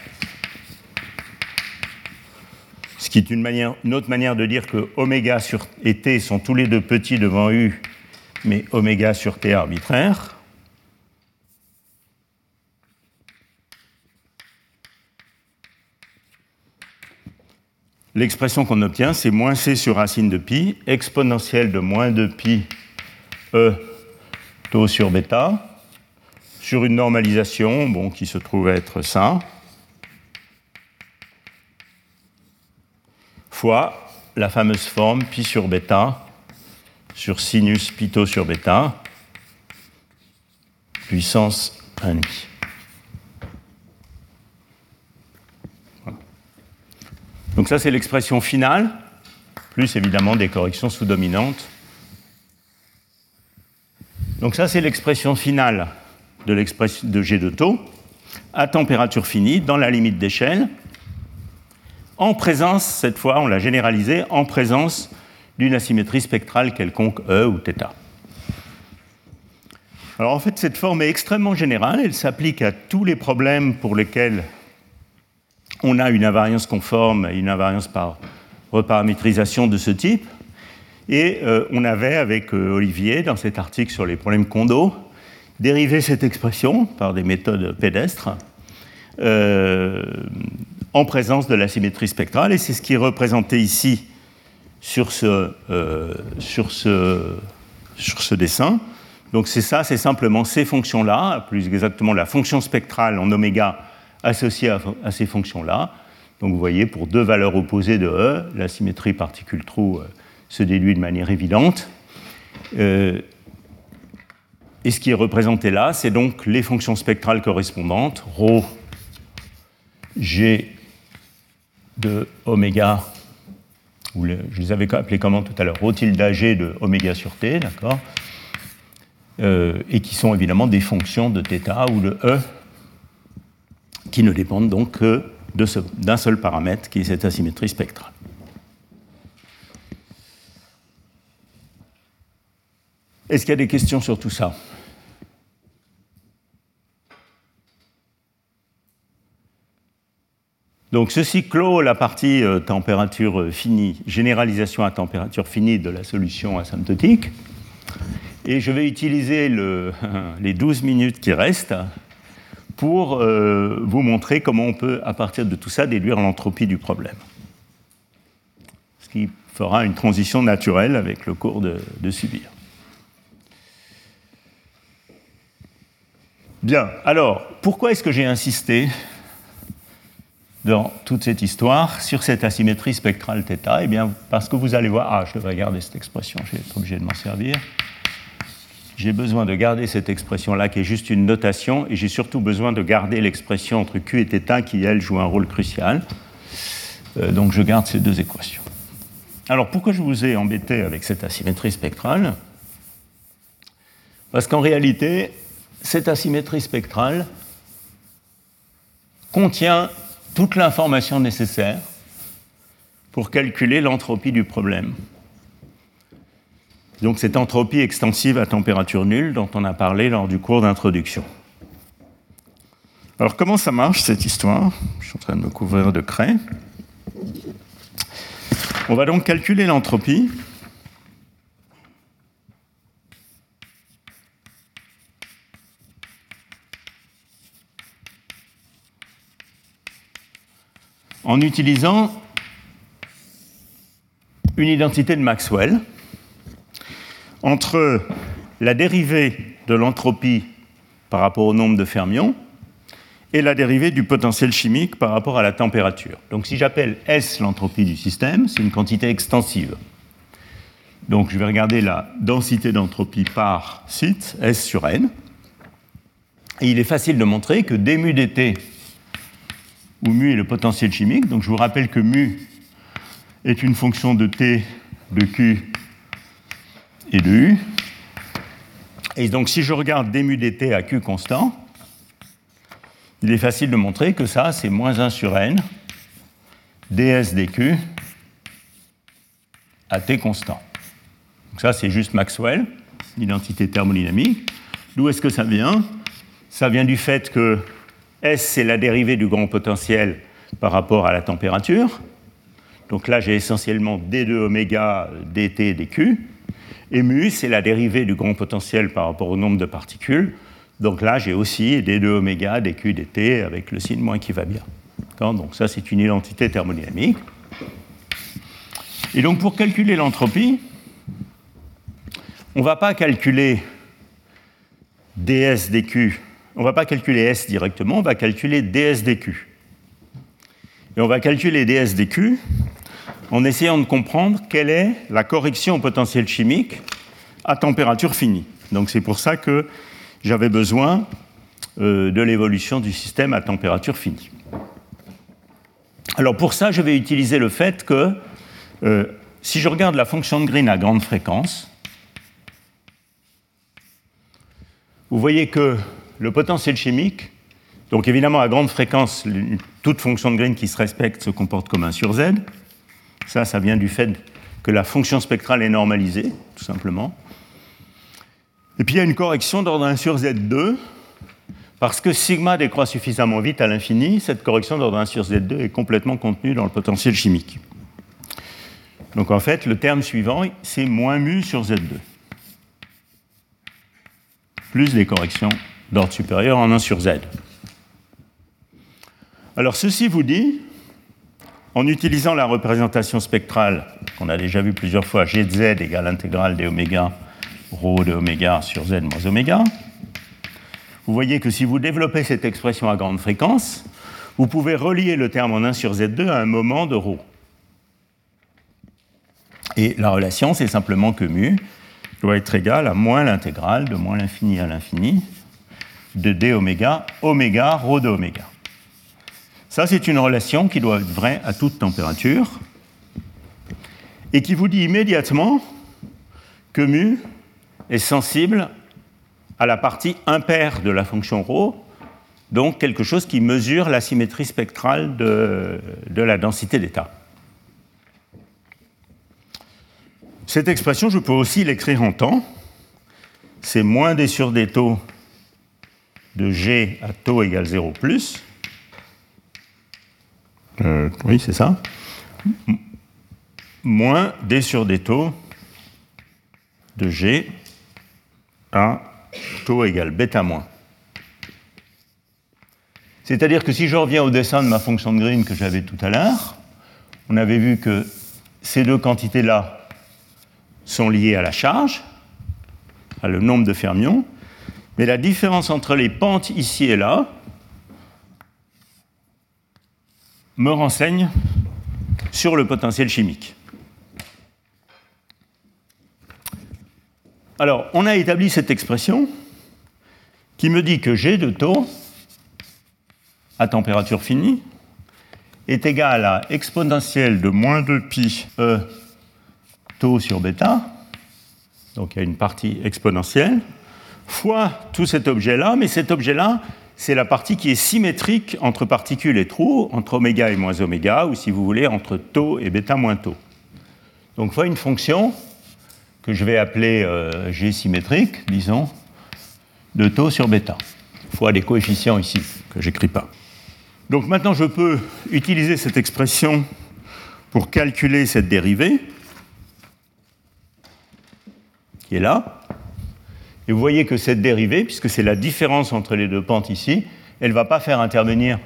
Ce qui est une, autre manière de dire que oméga sur et t sont tous les deux petits devant u, mais oméga sur t arbitraire. L'expression qu'on obtient, c'est moins c sur racine de pi, exponentielle de moins 2 pi e taux sur bêta, sur une normalisation bon, qui se trouve être ça, fois la fameuse forme pi sur bêta sur sinus pito sur bêta, puissance 1,5. Donc ça, c'est l'expression finale, plus évidemment des corrections sous-dominantes. Donc ça, c'est l'expression finale de l'expression de G de taux à température finie, dans la limite d'échelle, en présence, cette fois, on l'a généralisé, en présence d'une asymétrie spectrale quelconque E ou θ. Alors en fait, cette forme est extrêmement générale, elle s'applique à tous les problèmes pour lesquels on a une invariance conforme et une invariance par reparamétrisation de ce type. Et euh, on avait avec euh, Olivier, dans cet article sur les problèmes Kondo, dériver cette expression par des méthodes pédestres euh, en présence de la symétrie spectrale, et c'est ce qui est représenté ici sur ce, euh, sur ce dessin. Donc c'est ça, c'est simplement ces fonctions-là, plus exactement la fonction spectrale en oméga associée à, ces fonctions-là. Donc vous voyez, pour deux valeurs opposées de E, la symétrie particule-trou euh, se déduit de manière évidente. Et ce qui est représenté là, c'est donc les fonctions spectrales correspondantes, ρ, g de oméga, ou je les avais appelées comment tout à l'heure, ρ tilde g de oméga sur t, d'accord euh, Et qui sont évidemment des fonctions de θ ou de e, qui ne dépendent donc que d'un seul paramètre, qui est cette asymétrie spectrale. Est-ce qu'il y a des questions sur tout ça Donc ceci clôt la partie euh, température euh, finie, généralisation à température finie de la solution asymptotique. Et je vais utiliser <laughs> les 12 minutes qui restent pour euh, vous montrer comment on peut, à partir de tout ça, déduire l'entropie du problème. Ce qui fera une transition naturelle avec le cours de, de subir. Bien, alors, pourquoi est-ce que j'ai insisté dans toute cette histoire sur cette asymétrie spectrale θ Eh bien, parce que vous allez voir, ah, je devrais garder cette expression, je vais être obligé de m'en servir. J'ai besoin de garder cette expression-là qui est juste une notation, et j'ai surtout besoin de garder l'expression entre Q et θ qui, elle, joue un rôle crucial. Euh, donc je garde ces deux équations. Alors pourquoi je vous ai embêté avec cette asymétrie spectrale? Parce qu'en réalité, cette asymétrie spectrale contient toute l'information nécessaire pour calculer l'entropie du problème. Donc cette entropie extensive à température nulle dont on a parlé lors du cours d'introduction. Alors comment ça marche cette histoire? Je suis en train de me couvrir de craie. On va donc calculer l'entropie. En utilisant une identité de Maxwell entre la dérivée de l'entropie par rapport au nombre de fermions et la dérivée du potentiel chimique par rapport à la température. Donc si j'appelle S l'entropie du système, c'est une quantité extensive. Donc je vais regarder la densité d'entropie par site, S sur N. Et il est facile de montrer que d mu dt, où mu est le potentiel chimique, donc je vous rappelle que mu est une fonction de t, de q et de u. Et donc si je regarde d mu dt à q constant, il est facile de montrer que ça, c'est moins 1 sur n, ds dq, à t constant. Donc ça, c'est juste Maxwell, l'identité thermodynamique. D'où est-ce que ça vient? Ça vient du fait que S, c'est la dérivée du grand potentiel par rapport à la température. Donc là, j'ai essentiellement d2 oméga dt dq. Et mu, c'est la dérivée du grand potentiel par rapport au nombre de particules. Donc là, j'ai aussi d2 oméga, dq, dt avec le signe moins qui va bien. Donc ça, c'est une identité thermodynamique. Et donc pour calculer l'entropie, on ne va pas calculer ds dq, on ne va pas calculer s directement, on va calculer ds dq. Et on va calculer ds dq en essayant de comprendre quelle est la correction au potentiel chimique à température finie. Donc c'est pour ça que j'avais besoin euh, de l'évolution du système à température finie. Alors pour ça, je vais utiliser le fait que euh, si je regarde la fonction de Green à grande fréquence, vous voyez que le potentiel chimique, donc évidemment à grande fréquence, toute fonction de Green qui se respecte se comporte comme 1 sur z. Ça, ça vient du fait que la fonction spectrale est normalisée, tout simplement. Et puis il y a une correction d'ordre 1 sur Z2, parce que sigma décroît suffisamment vite à l'infini, cette correction d'ordre 1 sur Z2 est complètement contenue dans le potentiel chimique. Donc en fait, le terme suivant, c'est moins mu sur Z2, plus des corrections d'ordre supérieur en 1 sur Z. Alors ceci vous dit, en utilisant la représentation spectrale qu'on a déjà vue plusieurs fois, G de Z égale intégrale des oméga rho de oméga sur z moins oméga. Vous voyez que si vous développez cette expression à grande fréquence, vous pouvez relier le terme en 1 sur z2 à un moment de rho. Et la relation, c'est simplement que mu doit être égal à moins l'intégrale de moins l'infini à l'infini de d oméga, oméga, rho de oméga. Ça, c'est une relation qui doit être vraie à toute température et qui vous dit immédiatement que mu est sensible à la partie impaire de la fonction ρ, donc quelque chose qui mesure la symétrie spectrale de, la densité d'état. Cette expression, je peux aussi l'écrire en temps. C'est moins d sur d taux de g à taux égale 0 plus. Euh, oui, c'est ça. Moins d sur d taux de g à taux égale bêta moins. C'est-à-dire que si je reviens au dessin de ma fonction de Green que j'avais tout à l'heure, on avait vu que ces deux quantités-là sont liées à la charge, à le nombre de fermions, mais la différence entre les pentes ici et là me renseigne sur le potentiel chimique. Alors, on a établi cette expression qui me dit que G de taux à température finie est égal à exponentielle de moins 2 pi E taux sur bêta, donc il y a une partie exponentielle, fois tout cet objet-là, mais cet objet-là, c'est la partie qui est symétrique entre particules et trous, entre oméga et moins oméga, ou si vous voulez, entre taux et bêta moins taux. Donc fois une fonction que je vais appeler euh, G symétrique, disons, de taux sur bêta, fois les coefficients ici, que j'écris pas. Donc maintenant, je peux utiliser cette expression pour calculer cette dérivée, qui est là. Et vous voyez que cette dérivée, puisque c'est la différence entre les deux pentes ici, elle ne va pas faire intervenir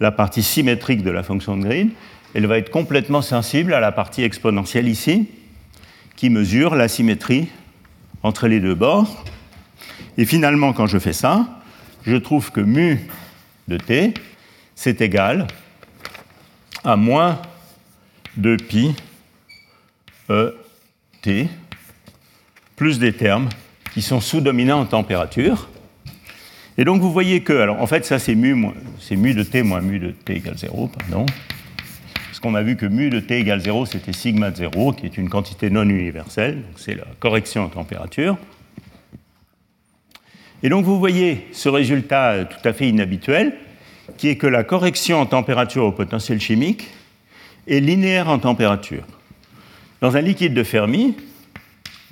la partie symétrique de la fonction de grid, elle va être complètement sensible à la partie exponentielle ici, qui mesure la symétrie entre les deux bords. Et finalement, quand je fais ça, je trouve que mu de t, c'est égal à moins 2 pi e t plus des termes qui sont sous-dominants en température. Et donc vous voyez que, alors en fait ça c'est mu, c'est mu de t moins mu de t égale 0, pardon. Parce qu'on a vu que mu de t égale 0 c'était sigma de 0, qui est une quantité non universelle, donc c'est la correction en température. Et donc vous voyez ce résultat tout à fait inhabituel, qui est que la correction en température au potentiel chimique est linéaire en température. Dans un liquide de Fermi,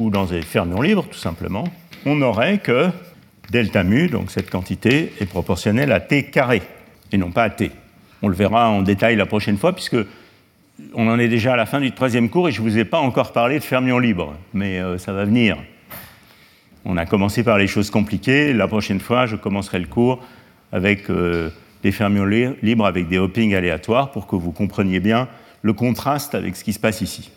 ou dans des fermions libres tout simplement, on aurait que delta mu, donc cette quantité, est proportionnelle à t carré, et non pas à t. On le verra en détail la prochaine fois, puisque on en est déjà à la fin du troisième cours et je ne vous ai pas encore parlé de fermions libres, mais euh, ça va venir. On a commencé par les choses compliquées. La prochaine fois, je commencerai le cours avec euh, des fermions libres avec des hoppings aléatoires pour que vous compreniez bien le contraste avec ce qui se passe ici.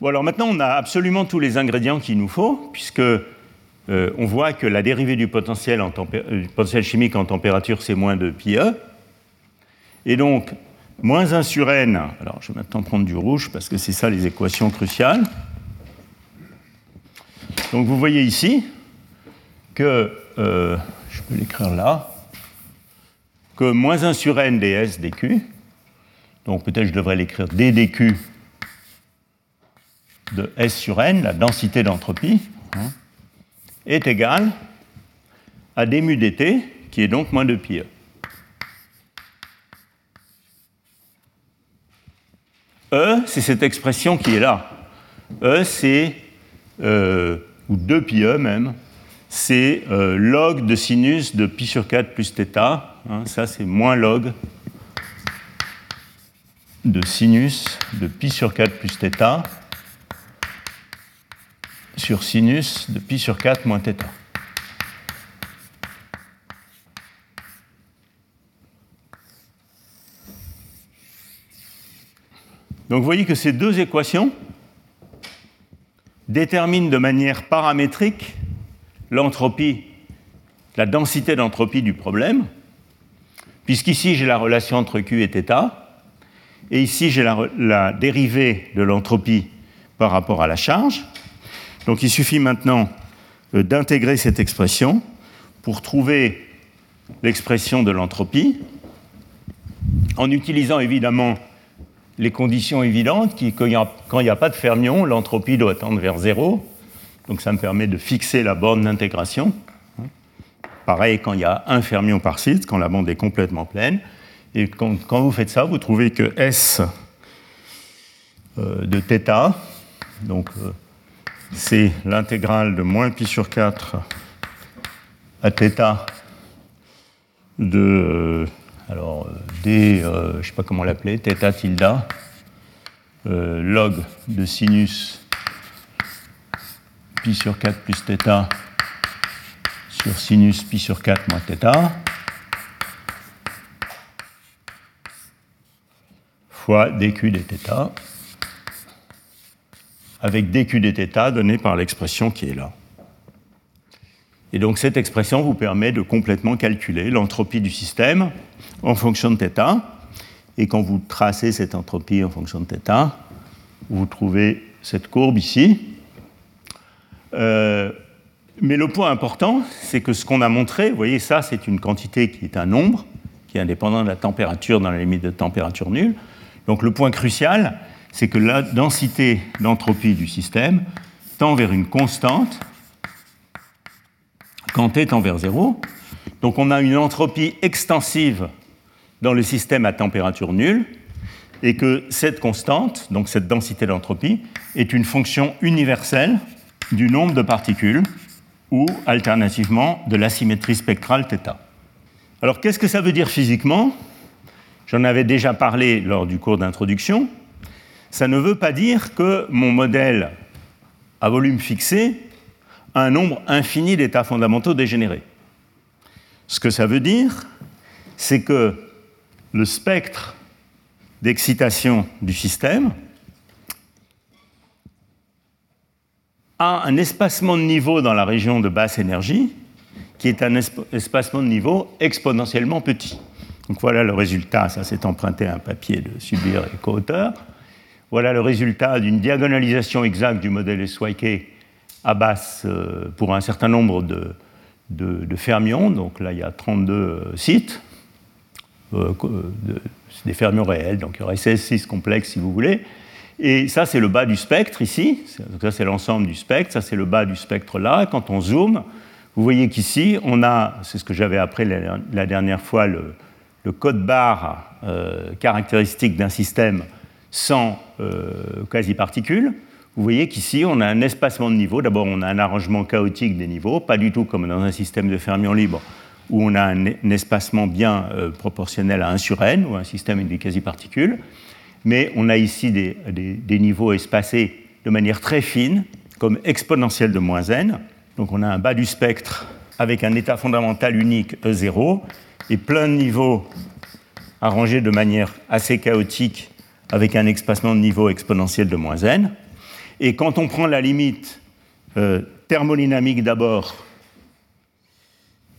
Bon, alors maintenant, on a absolument tous les ingrédients qu'il nous faut, puisque euh, on voit que la dérivée du potentiel, en euh, du potentiel chimique en température, c'est moins de pi E. Et donc, moins 1 sur n, alors je vais maintenant prendre du rouge parce que c'est ça les équations cruciales. Donc vous voyez ici que, euh, je peux l'écrire là, que moins 1 sur n ds dq, donc peut-être je devrais l'écrire d dq de S sur n, la densité d'entropie, hein, est égale à d dt, qui est donc moins de pi e. E, c'est cette expression qui est là. E, c'est, euh, ou 2 pi e même, c'est euh, log de sinus de pi sur 4 plus θ. Hein, ça, c'est moins log de sinus de pi sur 4 plus θ sur sinus de pi sur 4 moins θ. Donc vous voyez que ces deux équations déterminent de manière paramétrique l'entropie, la densité d'entropie du problème, puisqu'ici j'ai la relation entre Q et θ, et ici j'ai la, la, dérivée de l'entropie par rapport à la charge. Donc il suffit maintenant euh, d'intégrer cette expression pour trouver l'expression de l'entropie, en utilisant évidemment les conditions évidentes, qui, quand il n'y a, pas de fermion, l'entropie doit tendre vers zéro, donc ça me permet de fixer la borne d'intégration. Pareil quand il y a un fermion par site, quand la bande est complètement pleine. Et quand, vous faites ça, vous trouvez que S euh, de θ, donc euh, c'est l'intégrale de moins pi sur 4 à θ de euh, alors d, euh, je ne sais pas comment l'appeler, θ tilde euh, log de sinus pi sur 4 plus θ sur sinus pi sur 4 moins θ fois dq dθ avec dq dθ donné par l'expression qui est là. Et donc cette expression vous permet de complètement calculer l'entropie du système en fonction de θ. Et quand vous tracez cette entropie en fonction de θ, vous trouvez cette courbe ici. Euh, mais le point important, c'est que ce qu'on a montré, vous voyez, ça, c'est une quantité qui est un nombre, qui est indépendant de la température dans la limite de température nulle. Donc le point crucial, c'est que la densité d'entropie du système tend vers une constante quand t tend vers 0. Donc on a une entropie extensive dans le système à température nulle, et que cette constante, donc cette densité d'entropie, est une fonction universelle du nombre de particules ou alternativement de l'asymétrie spectrale θ. Alors qu'est-ce que ça veut dire physiquement? J'en avais déjà parlé lors du cours d'introduction. Ça ne veut pas dire que mon modèle à volume fixé a un nombre infini d'états fondamentaux dégénérés. Ce que ça veut dire, c'est que le spectre d'excitation du système a un espacement de niveau dans la région de basse énergie qui est un espacement de niveau exponentiellement petit. Donc voilà le résultat, ça s'est emprunté à un papier de Subir et co-auteur. Voilà le résultat d'une diagonalisation exacte du modèle SYK à basse euh, pour un certain nombre de, fermions. Donc là, il y a 32 euh, sites. Euh, c'est des fermions réels, donc il y aurait 16 6 complexes si vous voulez. Et ça, c'est le bas du spectre ici. Ça, c'est l'ensemble du spectre. Ça, c'est le bas du spectre là. Quand on zoome, vous voyez qu'ici, on a, c'est ce que j'avais appris la, dernière fois, le, code barre caractéristique d'un système sans euh, quasi-particules. Vous voyez qu'ici, on a un espacement de niveaux. D'abord, on a un arrangement chaotique des niveaux, pas du tout comme dans un système de fermions libres où on a un, espacement bien euh, proportionnel à 1 sur n, ou un système avec des quasi-particules mais on a ici des, niveaux espacés de manière très fine, comme exponentielle de moins n. Donc on a un bas du spectre avec un état fondamental unique E0 et plein de niveaux arrangés de manière assez chaotique avec un espacement de niveau exponentiel de moins n. Et quand on prend la limite euh, thermodynamique d'abord,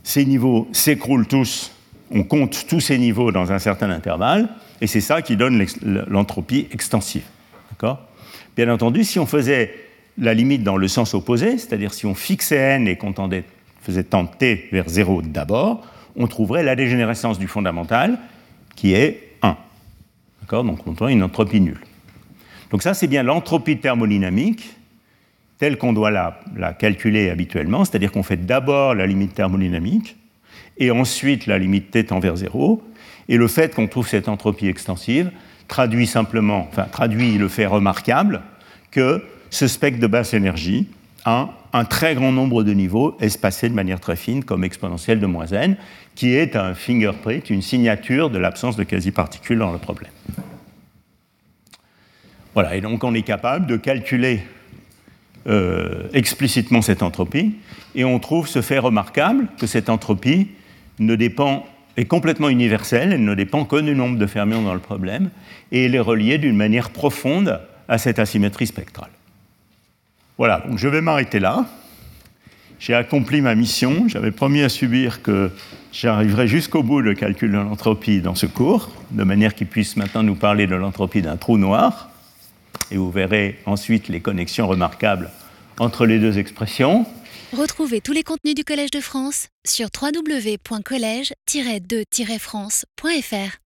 ces niveaux s'écroulent tous, on compte tous ces niveaux dans un certain intervalle, et c'est ça qui donne l'entropie extensive. Bien entendu, si on faisait la limite dans le sens opposé, c'est-à-dire si on fixait n et qu'on faisait tendre t vers 0 d'abord, on trouverait la dégénérescence du fondamental qui est 1. Donc on trouve une entropie nulle. Donc ça, c'est bien l'entropie thermodynamique telle qu'on doit la, calculer habituellement, c'est-à-dire qu'on fait d'abord la limite thermodynamique et ensuite la limite t tend vers 0, et le fait qu'on trouve cette entropie extensive traduit simplement, traduit le fait remarquable que ce spectre de basse énergie a un très grand nombre de niveaux espacés de manière très fine, comme exponentielle de moins n, qui est un fingerprint, une signature de l'absence de quasi-particules dans le problème. Voilà, et donc on est capable de calculer euh, explicitement cette entropie, et on trouve ce fait remarquable que cette entropie ne dépend est complètement universelle, elle ne dépend que du nombre de fermions dans le problème, et elle est reliée d'une manière profonde à cette asymétrie spectrale. Voilà, donc je vais m'arrêter là. J'ai accompli ma mission, j'avais promis à subir que j'arriverai jusqu'au bout du calcul de l'entropie dans ce cours, de manière qu'il puisse maintenant nous parler de l'entropie d'un trou noir, et vous verrez ensuite les connexions remarquables entre les deux expressions. Retrouvez tous les contenus du Collège de France sur www.colège-2-france.fr.